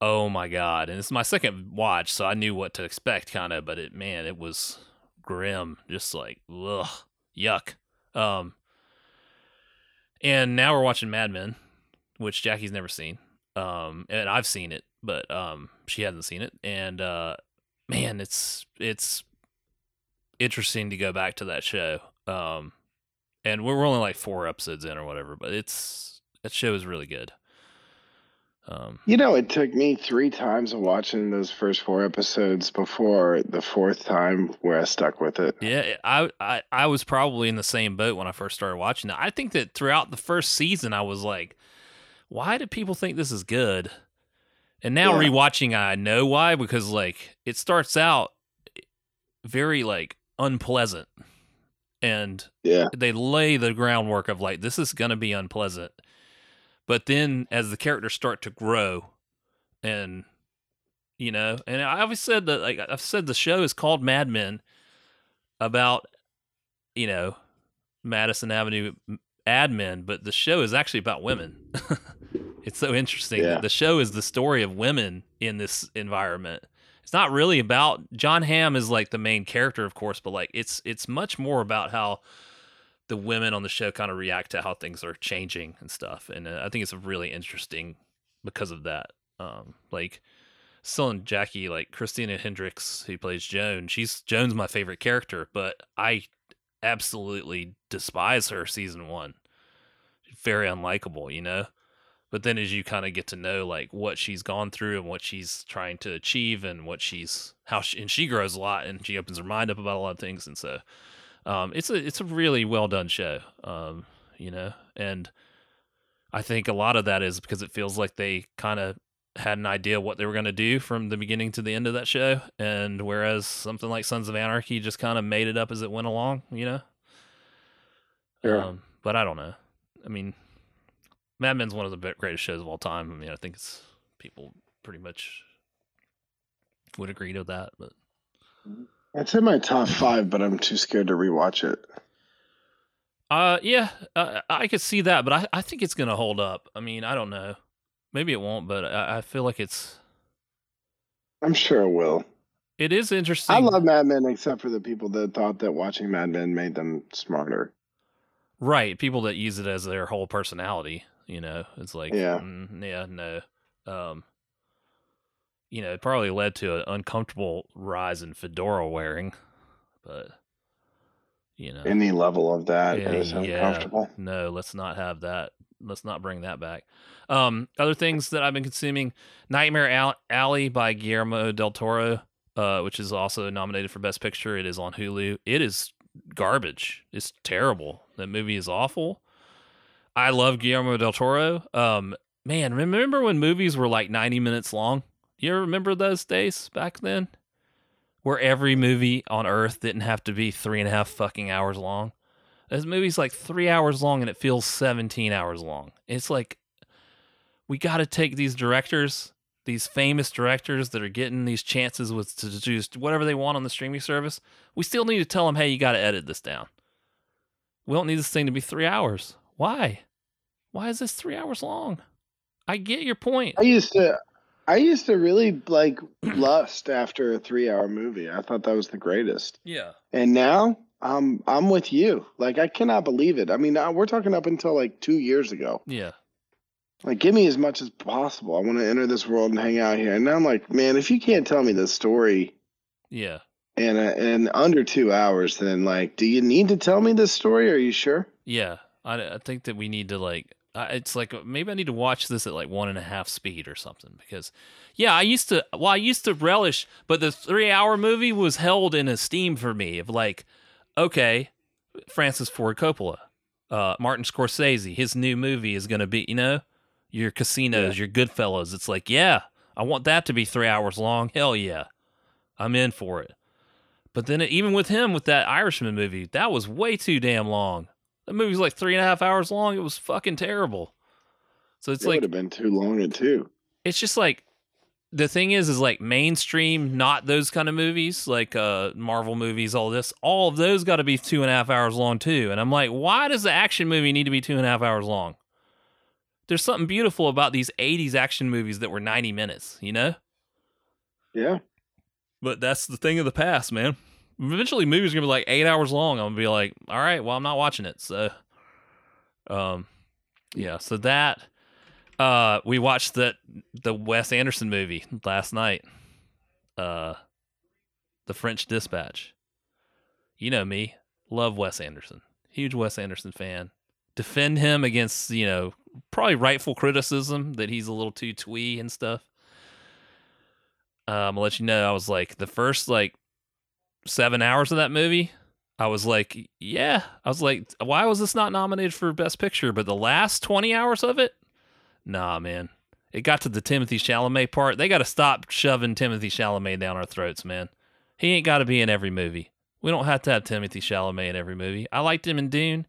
oh my god! And it's my second watch, so I knew what to expect, kind of. But it, man, it was grim. Just like, ugh, yuck. Um, and now we're watching Mad Men, which Jackie's never seen. Um, and I've seen it, but um, she hasn't seen it. And uh, man, it's it's interesting to go back to that show. Um, and we're only like four episodes in or whatever, but it's that show is really good. Um, you know, it took me three times of watching those first four episodes before the fourth time where I stuck with it. Yeah, I, I I was probably in the same boat when I first started watching it. I think that throughout the first season, I was like, "Why do people think this is good?" And now yeah. rewatching, I know why because like it starts out very like unpleasant, and yeah, they lay the groundwork of like this is gonna be unpleasant but then as the characters start to grow and you know, and I always said that like I've said the show is called Mad Men about you know, Madison Avenue admin, but the show is actually about women. it's so interesting yeah. the show is the story of women in this environment. It's not really about Jon Hamm is like the main character, of course, but like it's it's much more about how the women on the show kind of react to how things are changing and stuff. And uh, I think it's really interesting because of that. Um, like still in Jackie, like Christina Hendricks, who plays Joan, she's Joan's my favorite character, but I absolutely despise her season one. Very unlikable, you know. But then as you kind of get to know like what she's gone through and what she's trying to achieve and what she's how she, and she grows a lot and she opens her mind up about a lot of things and so um, it's a it's a really well done show, um, you know, and I think a lot of that is because it feels like they kind of had an idea what they were going to do from the beginning to the end of that show, and whereas something like Sons of Anarchy just kind of made it up as it went along, you know. Yeah. Um, but I don't know. I mean, Mad Men's one of the greatest shows of all time. I mean, I think it's people pretty much would agree to that, but. Mm-hmm. It's in my top five, but I'm too scared to rewatch it. Uh, yeah, uh, I could see that, but I, I think it's gonna hold up. I mean, I don't know. Maybe it won't, but I, I feel like it's. I'm sure it will. It is interesting. I love Mad Men, except for the people that thought that watching Mad Men made them smarter. Right, people that use it as their whole personality. You know, it's like, yeah, mm, yeah, no. Um, you know, it probably led to an uncomfortable rise in fedora wearing, but you know, any level of that yeah, is uncomfortable. Yeah, no, let's not have that. Let's not bring that back. Um, other things that I've been consuming: Nightmare Alley by Guillermo del Toro, uh, which is also nominated for Best Picture. It is on Hulu. It is garbage. It's terrible. That movie is awful. I love Guillermo del Toro. Um, man, remember when movies were like ninety minutes long? You remember those days back then? Where every movie on Earth didn't have to be three and a half fucking hours long. This movie's like three hours long and it feels 17 hours long. It's like, we got to take these directors, these famous directors that are getting these chances with to do whatever they want on the streaming service. We still need to tell them, hey, you got to edit this down. We don't need this thing to be three hours. Why? Why is this three hours long? I get your point. I used to I used to really like lust after a three hour movie. I thought that was the greatest. Yeah. And now I'm I'm with you. Like I cannot believe it. I mean, uh, we're talking up until like two years ago. Yeah. Like, give me as much as possible. I want to enter this world and hang out here. And now I'm like, man, if you can't tell me the story, yeah, in a, in under two hours, then like, do you need to tell me this story? Are you sure? Yeah, I, I think that we need to like it's like uh, maybe I need to watch this at like one and a half speed or something because, yeah, I used to. Well, I used to relish, but the three-hour movie was held in esteem for me. Of like, okay, Francis Ford Coppola, uh, Martin Scorsese, his new movie is going to be, you know, your casinos, yeah. your Goodfellas. It's like, yeah, I want that to be three hours long. Hell yeah, I'm in for it. But then even with him with that Irishman movie, that was way too damn long. That movie's like three and a half hours long. It was fucking terrible. So it's it like would have been too long at two. it's just like the thing is is like mainstream not those kind of movies like uh marvel movies all this all of those got to be two and a half hours long too and i'm like why does the action movie need to be two and a half hours long there's something beautiful about these 80s action movies that were 90 minutes you know Yeah. but that's the thing of the past man eventually movies gonna be like eight hours long. I'm gonna be like all right well i'm not watching it. So um yeah so that uh we watched the the wes anderson movie last night uh the french dispatch. You know me love wes anderson huge wes anderson fan. Defend him against you know probably rightful criticism that he's a little too twee and stuff. Um, I'll let you know. I was like the first like seven hours of that movie. I was like, yeah. I was like, why was this not nominated for Best Picture? But the last twenty hours of it, nah, man. It got to the Timothée Chalamet part. They got to stop shoving Timothée Chalamet down our throats, man. He ain't got to be in every movie. We don't have to have Timothée Chalamet in every movie. I liked him in Dune.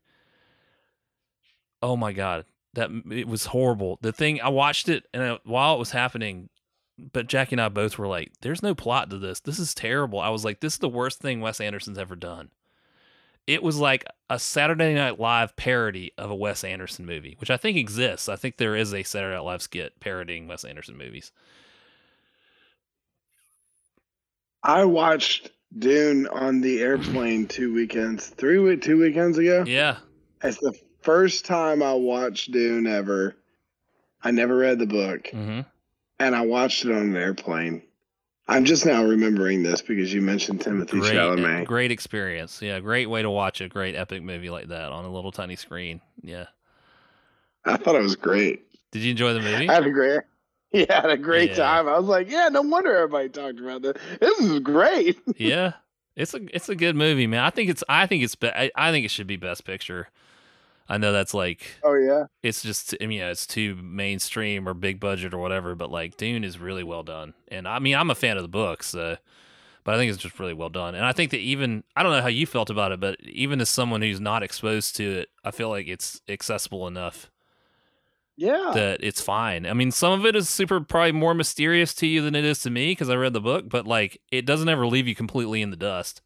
Oh my god, that it was horrible. The thing I watched it, and uh, while it was happening, but Jackie and I both were like, "There's no plot to this. This is terrible." I was like, "This is the worst thing Wes Anderson's ever done." It was like a Saturday Night Live parody of a Wes Anderson movie, which I think exists. I think there is a Saturday Night Live skit parodying Wes Anderson movies. I watched Dune on the airplane two weekends, three week, two weekends ago. Yeah, It's the first time I watched Dune ever. I never read the book, hmm and I watched it on an airplane. I'm just now remembering this because you mentioned Timothy great, Chalamet. great experience. Yeah, great way to watch a great epic movie like that on a little tiny screen. Yeah, I thought it was great. did you enjoy the movie? I had a great, yeah, I had a great Yeah. time. I was like, yeah, no wonder everybody talked about this. This is great. yeah, it's a it's a good movie, man. I think it's I think it's be, I, I think it should be Best Picture. I know that's like Oh yeah, it's just I mean, yeah, it's too mainstream or big budget or whatever, but like Dune is really well done. And I mean, I'm a fan of the books, so but I think it's just really well done. And I think that even I don't know how you felt about it, but even as someone who's not exposed to it, I feel like it's accessible enough yeah. that it's fine. I mean, some of it is super probably more mysterious to you than it is to me because I read the book, but like it doesn't ever leave you completely in the dust.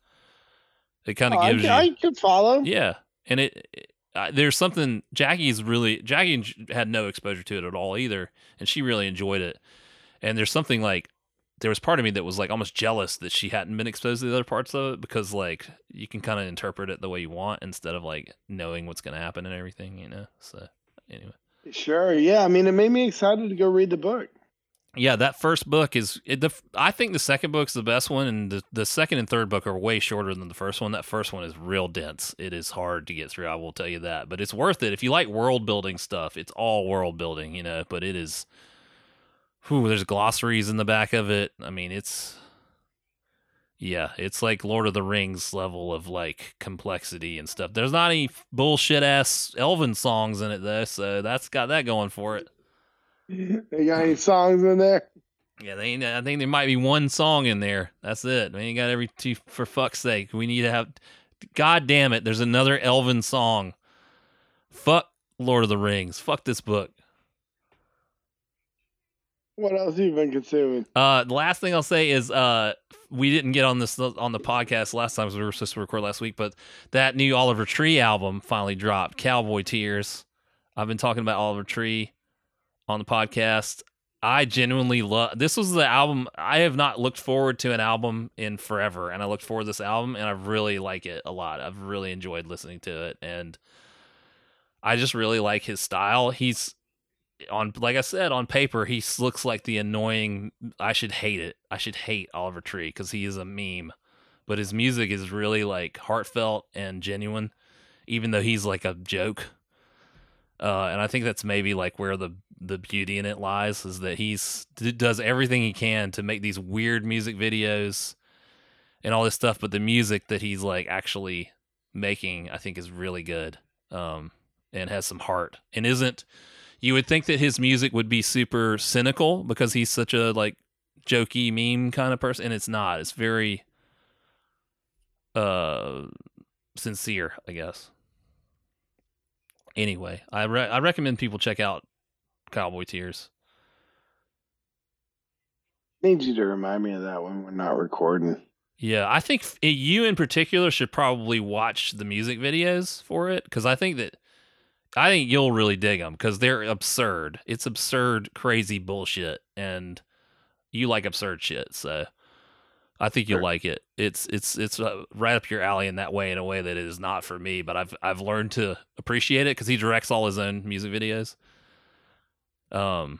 It kind of Oh, gives can- you I could follow. yeah, and it uh, there's something Jackie's really Jackie had no exposure to it at all either, and she really enjoyed it. And there's something like there was part of me that was like almost jealous that she hadn't been exposed to the other parts of it because like you can kind of interpret it the way you want instead of like knowing what's going to happen and everything, you know. So anyway, Sure. Yeah. I mean, it made me excited to go read the book. Yeah, that first book is it, the I think the second book's the best one, and the the second and third book are way shorter than the first one. That first one is real dense. It is hard to get through. I will tell you that, but it's worth it if you like world building stuff. It's all world building, you know. But it is, whew, there's glossaries in the back of it. I mean, it's yeah, it's like Lord of the Rings level of like complexity and stuff. There's not any bullshit ass Elven songs in it though, so that's got that going for it. You got any songs in there? Yeah, they. ain't- I think there might be one song in there. That's it. We ain't got every two. For fuck's sake, we need to have. God damn it! There's another Elven song. Fuck Lord of the Rings. Fuck this book. What else have you been consuming? Uh, the last thing I'll say is, uh, we didn't get on this on the podcast last time because we were supposed to record last week, but that new Oliver Tree album finally dropped. Cowboy Tears. I've been talking about Oliver Tree on the podcast. I genuinely love this was the album I have not looked forward to an album in forever and I looked forward to this album and I really like it a lot. I've really enjoyed listening to it and I just really like his style. He's on like I said on paper he looks like the annoying I should hate it. I should hate Oliver Tree cuz he is a meme. But his music is really like heartfelt and genuine even though he's like a joke. Uh, and I think that's maybe like where the the beauty in it lies is that he's does everything he can to make these weird music videos and all this stuff, but the music that he's like actually making, I think, is really good um, and has some heart and isn't. You would think that his music would be super cynical because he's such a like jokey meme kind of person, and it's not. It's very uh sincere, I guess anyway, I re- I recommend people check out Cowboy Tears. Need you to remind me of that when we're not recording. Yeah, I think you in particular should probably watch the music videos for it because I think that I think you'll really dig them because they're absurd. It's absurd, crazy bullshit, and you like absurd shit, so I think you'll Sure. like it. It's it's it's uh, right up your alley in that way, in a way that it is not for me. But I've I've learned to appreciate it because he directs all his own music videos. Um,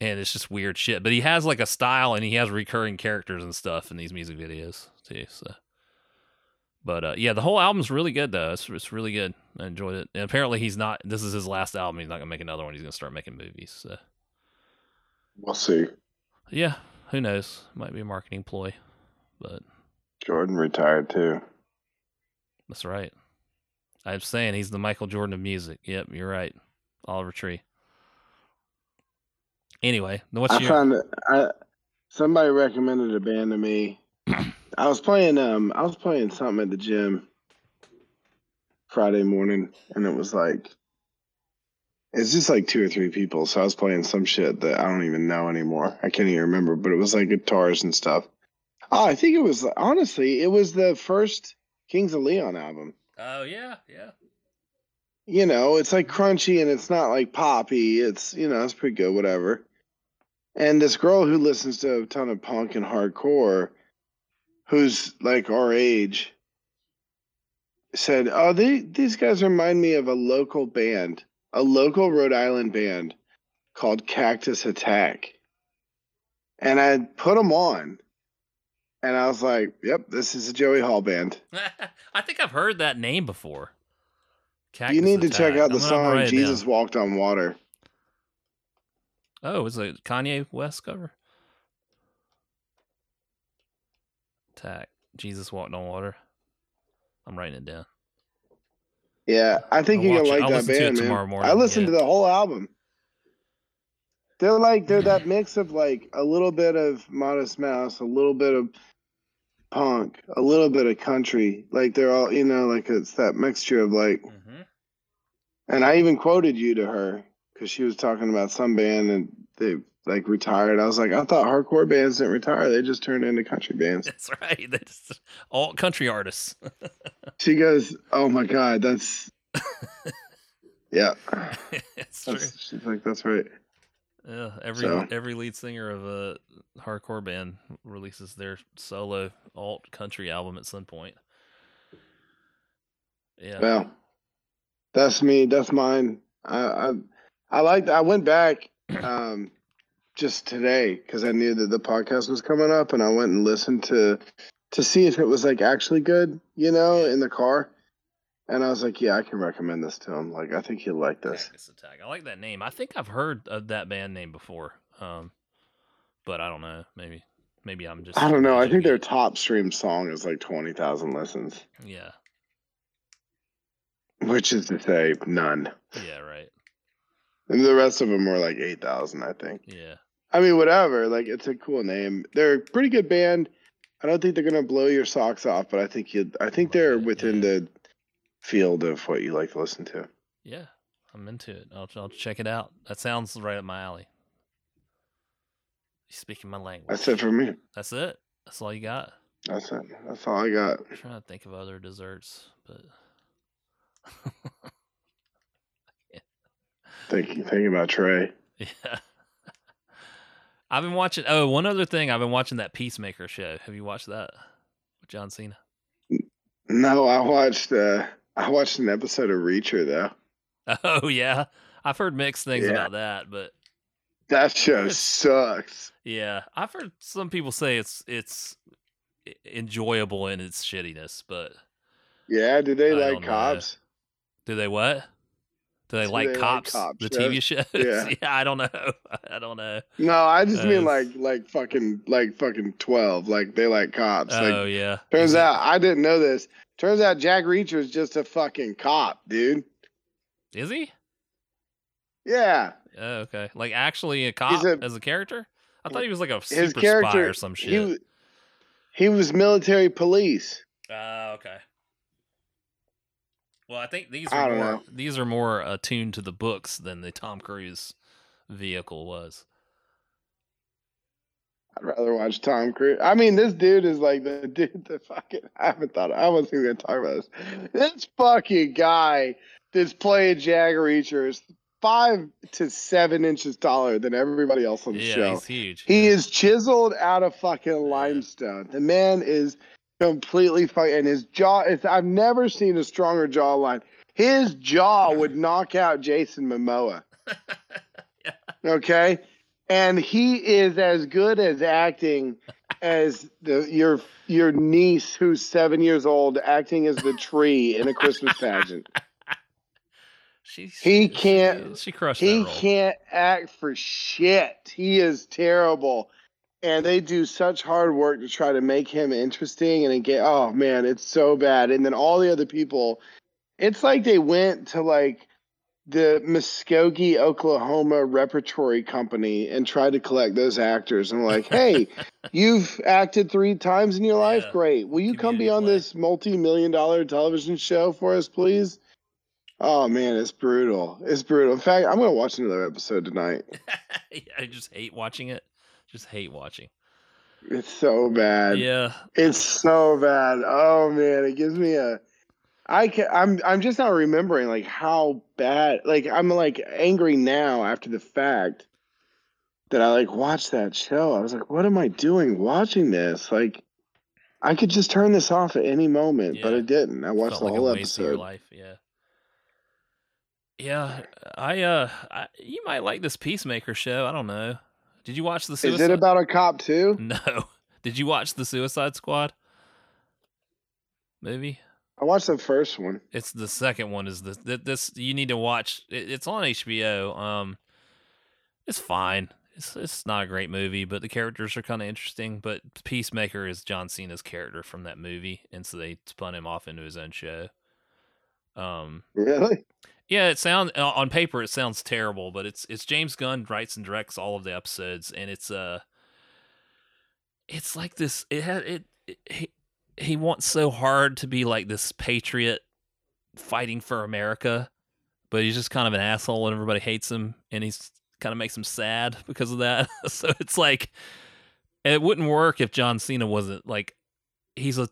and it's just weird shit. But he has like a style, and he has recurring characters and stuff in these music videos too. So, but uh, yeah, the whole album's really good though. It's it's really good. I enjoyed it. And apparently, he's not. This is his last album. He's not gonna make another one. He's gonna start making movies. So We'll see. yeah, who knows? Might be a marketing ploy, but Jordan retired too. that's right. I'm saying he's the Michael Jordan of music. Yep, you're right. Oliver Tree. Anyway, what's I your found. I somebody recommended a band to me. I was playing um I was playing something at the gym Friday morning and it was like it's just like two or three people. So I was playing some shit that I don't even know anymore. I can't even remember, but it was like guitars and stuff. Oh, I think it was honestly, it was the first Kings of Leon album. Oh yeah, yeah. You know, it's like crunchy and it's not like poppy. It's you know, it's pretty good, whatever. And this girl who listens to a ton of punk and hardcore, who's like our age, said, "Oh, they, these guys remind me of a local band, a local Rhode Island band called Cactus Attack." And I put them on, and I was like, "Yep, this is a Joey Hall band." I think I've heard that name before. you Cactus need to check out the song "Jesus. Walked on Water." Oh, is it Kanye West cover? Attack. Jesus walked on water. I'm writing it down. Yeah, I think you're gonna like I'll that listen to band, man. tomorrow morning, I listened yeah. to the whole album. They're like they're that mix of like a little bit of Modest Mouse, a little bit of punk, a little bit of country. Like they're all you know, like it's that mixture of like. Mm-hmm. And I even quoted you to her because she was talking about some band and they like retired. I was like, I thought hardcore bands didn't retire; they just turned into country bands. That's right. That's all country artists. She goes, "Oh my god, that's." Yeah, it's true. that's, she's like, "That's right." Yeah, every So- every lead singer of a hardcore band releases their solo alt country album at some point. Yeah. Well, that's me. That's mine. I I, I liked. I went back um, just today because I knew that the podcast was coming up, and I went and listened to to see if it was like actually good. You know, in the car, and I was like, yeah, I can recommend this to him. Like, I think he'll like this. Cactus Attack. I like that name. I think I've heard of that band name before. Um, but I don't know. Maybe maybe I'm just I don't know. I think their top stream song is like twenty thousand listens. Yeah. which is to say none. Yeah, right. And the rest of them were like eight thousand, I think. Yeah. I mean, whatever. Like, it's a cool name. They're a pretty good band. I don't think they're gonna blow your socks off, but I think you. I think they're within the field of what you like to listen to. Yeah. I'm into it. I'll I'll check it out. That sounds right up my alley. You're speaking my language. That's it for me. That's it. That's all you got. That's it. That's all I got. I'm trying to think of other desserts, but Thinking, thinking about Trey. yeah. I've been watching. Oh, one other thing. I've been watching that Peacemaker show. Have you watched that with John Cena? No, I watched. uh I watched an episode of Reacher though. Oh yeah, I've heard mixed things Yeah. about that, but That show sucks. yeah, I've heard some people say it's it's enjoyable in its shittiness. But Yeah, do they I like don't know. cops? do they what? Do they Do like they like cops? cop the TV shows? Yeah. I don't know. I don't know. No, I just mean Uh, like like fucking like fucking twelve. Like they like cops. like oh yeah. Turns it- out I didn't know this. Turns out Jack Reacher is just a fucking cop, dude. is he? Yeah, Oh, okay. Like actually a cop a- as a character? I thought he was like a his super spy or some shit. w- he was military police. Ah, okay. Well, I think these are more know. these are more attuned to the books than the Tom Cruise vehicle was. I'd rather watch Tom Cruise. I mean, this dude is like the dude that fucking. I haven't thought. I wasn't even gonna talk about this. This fucking guy that's playing Jack Reacher is five to seven inches taller than everybody else on the yeah, show. he's huge. He is chiseled out of fucking limestone. The man is completely fucking, and his jaw is. I've never seen a stronger jawline. His jaw would knock out Jason Momoa. Okay, and he is as good as acting as the your your niece who's seven years old acting as the tree in a Christmas pageant. She, He can't- She, she crushed He that role. can't act for shit. He is terrible. And they do such hard work to try to make him interesting and get oh man, it's so bad. And then all the other people, it's like they went to like the Muskogee, Oklahoma repertory company and tried to collect those actors and like, hey, you've acted three times in your life? Yeah. Great. Will you come be on play. this multi million dollar television show for us, please? Oh man, it's brutal. It's brutal. In fact, I'm gonna watch another episode tonight. I just hate watching it. Just hate watching. It's so bad. Yeah. It's so bad. Oh man, it gives me a. I can. I'm. I'm just not remembering like how bad. Like I'm like angry now after the fact that I like watched that show. I was like, what am I doing watching this? Like, I could just turn this off at any moment, but Yeah. I didn't. I watched Felt the like whole a waste of your episode. life. Yeah. Yeah, I uh, I, you might like this Peacemaker show. I don't know. Did you watch the Suicide? Is it about a cop too? No. Did you watch the Suicide Squad movie? I watched the first one. It's the second one. Is this th- this you need to watch? It's on HBO. Um, it's fine. It's it's not a great movie, but the characters are kind of interesting. But Peacemaker is John Cena's character from that movie, and so they spun him off into his own show. Um, Really? Yeah, it sounds on paper it sounds terrible, but it's it's James Gunn writes and directs all of the episodes, and it's uh, it's like this. It had it. it he, he wants so hard to be like this patriot fighting for America, but he's just kind of an asshole and everybody hates him, and he's kind of makes him sad because of that. so it's like it wouldn't work if John Cena wasn't like he's a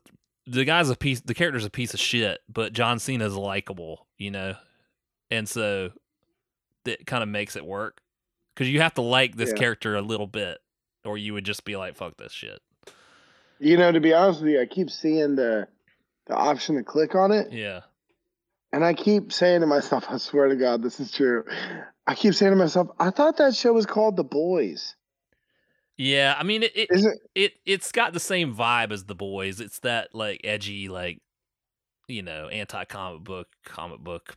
the guy's a piece the character's a piece of shit, but John Cena's likable, you know, and so that kind of makes it work because you have to like this Yeah. character a little bit, or you would just be like, "Fuck this shit." You know, to be honest with you, I keep seeing the the option to click on it, Yeah, and I keep saying to myself, I swear to God, this is true. I keep saying to myself, I thought that show was called The Boys. yeah. I mean, it it, it? it it's got the same vibe as the boys. It's that like edgy, like you know, anti comic book comic book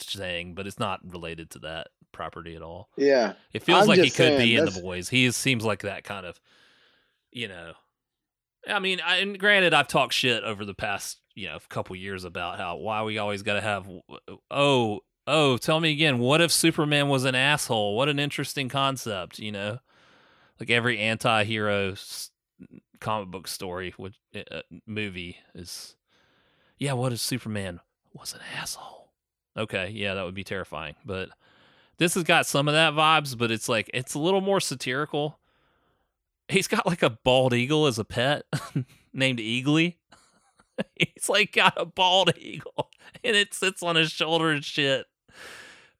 thing, but it's not related to that property at all. Yeah. It feels I'm like he could be in the boys. He is, seems like that kind of, you know. I mean, I, and granted, I've talked shit over the past, you know, couple years about how why we always got to have. Oh, oh, tell me again. What if Superman was an asshole? What an interesting concept, you know. Like every anti-hero comic book story would uh, movie is, yeah. What if Superman was an asshole? Okay, yeah, that would be terrifying, but this has got some of that vibes, but it's like it's a little more satirical. He's got like a bald eagle as a pet named Eagly. He's like got a bald eagle and it sits on his shoulder and shit.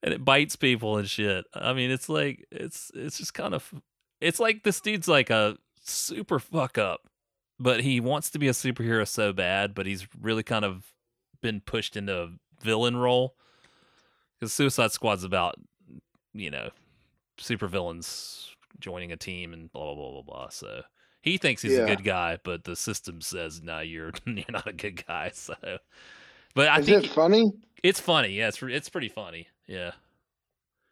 And it bites people and shit. I mean, it's like it's it's just kind of it's like this dude's like a super fuck up, but he wants to be a superhero so bad, but he's really kind of been pushed into a villain role. Because Suicide Squad's about you know, supervillains joining a team and blah blah blah blah blah. So he thinks he's Yeah. a good guy, but the system says no, you're you're not a good guy. So, but I Is think it funny? it's funny. Yeah, it's it's pretty funny. Yeah,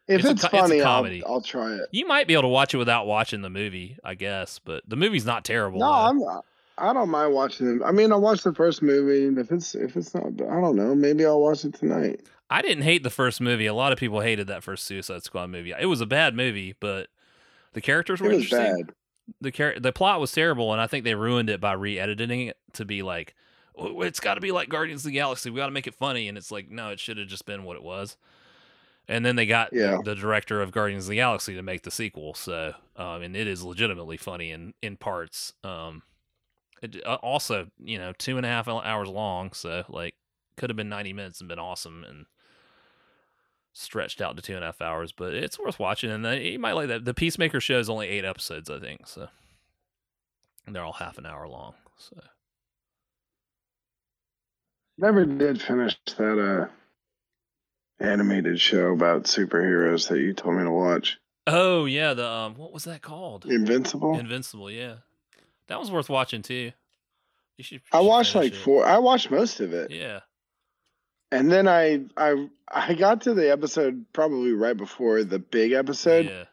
If It's a it's, it's a funny, comedy. I'll, I'll try it. you might be able to watch it without watching the movie, I guess. But the movie's not terrible. No, though. I'm not. I don't mind watching it. I mean, I watched the first movie, and if it's if it's not, I don't know. Maybe I'll watch it tonight. I didn't hate the first movie. A lot of people hated that first Suicide Squad movie. It was a bad movie, but the characters were interesting. bad. the char- the plot was terrible, and I think they ruined it by re-editing it to be like, "Oh, it's got to be like Guardians of the Galaxy. We got to make it funny. And it's like, no, it should have just been what it was. And then they got Yeah. the director of Guardians of the Galaxy to make the sequel. So, um, and it is legitimately funny in in parts. Um, it, uh, also, you know, two and a half hours long. So, like, could have been ninety minutes and been awesome and stretched out to two and a half hours. But it's worth watching, and uh, you might like that. The Peacemaker show is only eight episodes, I think. So, and they're all half an hour long. So, Never did finish that uh animated show about superheroes that you told me to watch. oh yeah, the um, what was that called? Invincible. Invincible. Yeah, that was worth watching too. You should. you I should watched like it. four. I watched most of it, Yeah. and then I I I got to the episode probably right before the big episode, yeah.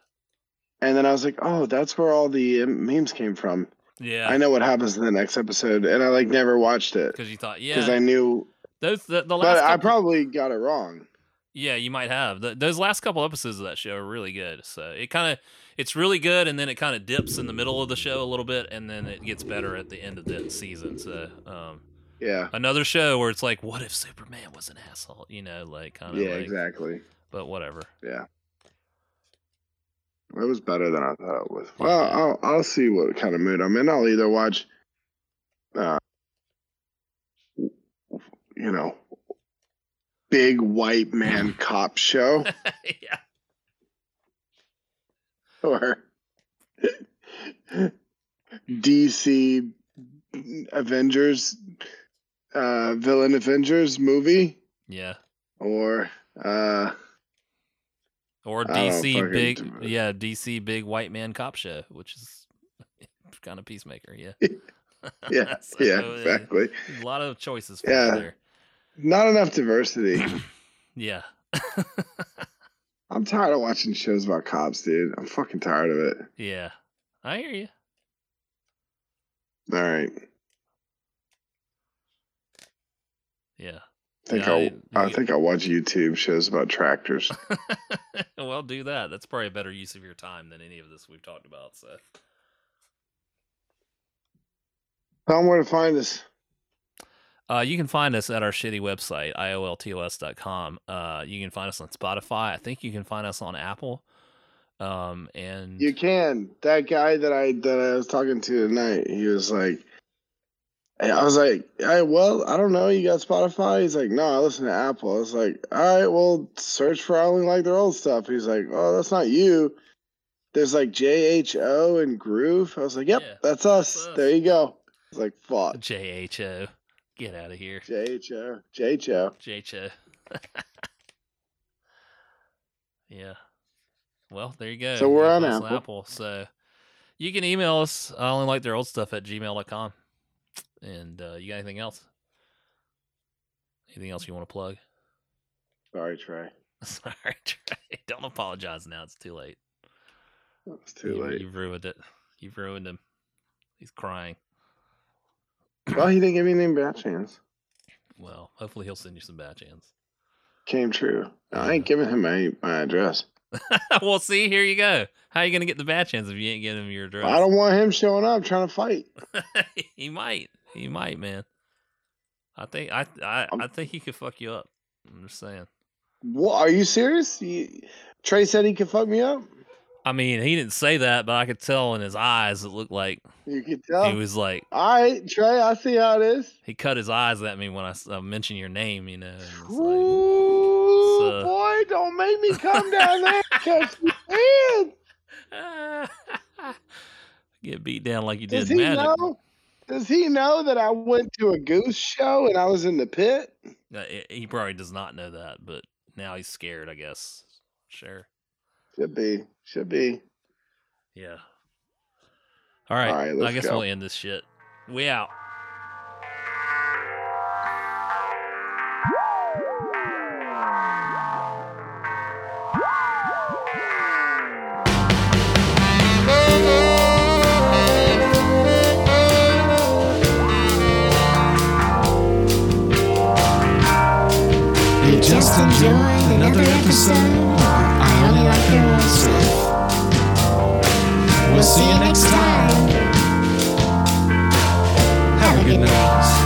and then I was like, oh, that's where all the um, memes came from. Yeah. I know what happens in the next episode, and I like never watched it Because you thought, yeah because I knew, those the, the last. but I probably got it wrong. Yeah, you might have. The, those last couple episodes of that show are really good. So it kind of it's really good, and then it kind of dips in the middle of the show a little bit, and then it gets better at the end of the season. So um, Yeah, another show where it's like, what if Superman was an asshole? You know, like kind of yeah, like, exactly. but whatever. Yeah. It was better than I thought it was. Well, I'll I'll see what kind of mood I'm in. I'll either watch, uh, you know, big white man cop show, yeah, or DC Avengers, uh, villain Avengers movie, yeah. or uh, Or DC big, do yeah, DC big white man cop show, which is kind of peacemaker. Yeah, yeah, So, yeah, uh, exactly. A lot of choices for Yeah. there. Not enough diversity. Yeah. I'm tired of watching shows about cops, dude. I'm fucking tired of it. yeah. I hear you. All right. Yeah. I think Yeah, I'll I you- think I'll watch YouTube shows about tractors. well, do that. That's probably a better use of your time than any of this we've talked about. So, Tell them where to find us. Uh, you can find us at our shitty website, ioltos.com. Uh, you can find us on Spotify. I think you can find us on Apple. Um, and You can. That guy that I that I was talking to tonight, he was like I was like, hey, well, I don't know. You got Spotify? He's like, no, I listen to Apple. I was like, all right, well, search for I only like their old stuff. He's like, oh, that's not you. There's like JHO and Groove. I was like, yep, Yeah, that's us. that's us. There you go. I was like, fuck. JHO, get out of here. JHO. JHO. JHO. yeah. Well, there you go. So we're on Apple. Apple. So you can email us. I only like their old stuff at gmail.com. And uh, you got anything else? Anything else you want to plug? Sorry, Trey. Sorry, Trey. Don't apologize now. It's too late. It's too you, late. You've ruined it. You've ruined him. He's crying. Well, he didn't give me any Bachan's. Well, hopefully he'll send you some Bachan's. Came true. I ain't giving him my, my address. well, see, here you go. How you gonna get the Bachan's if you ain't giving him your address? I don't want him showing up trying to fight. he might. He might, man. I think I I, I'm- I think he could fuck you up. I'm just saying. What? Are you serious? You, Trey said he could fuck me up. I mean, he didn't say that, but I could tell in his eyes. It looked like You could tell. he was like All right, Trey, I see how it is. he cut his eyes at me when I, s- uh, mentioned your name. You know. like, Ooh, So- boy, don't make me come down there because you can. get beat down like you Does did he Magic. know? Does he know that I went to a goose show and I was in the pit? Uh, he- he probably does not know that, but now he's scared. I guess. Sure. Should be. Should be. Yeah. All right. All right, I let's guess go. we'll end this shit. We out. You just enjoyed another episode. Like your. We'll see you next time. Have a good night.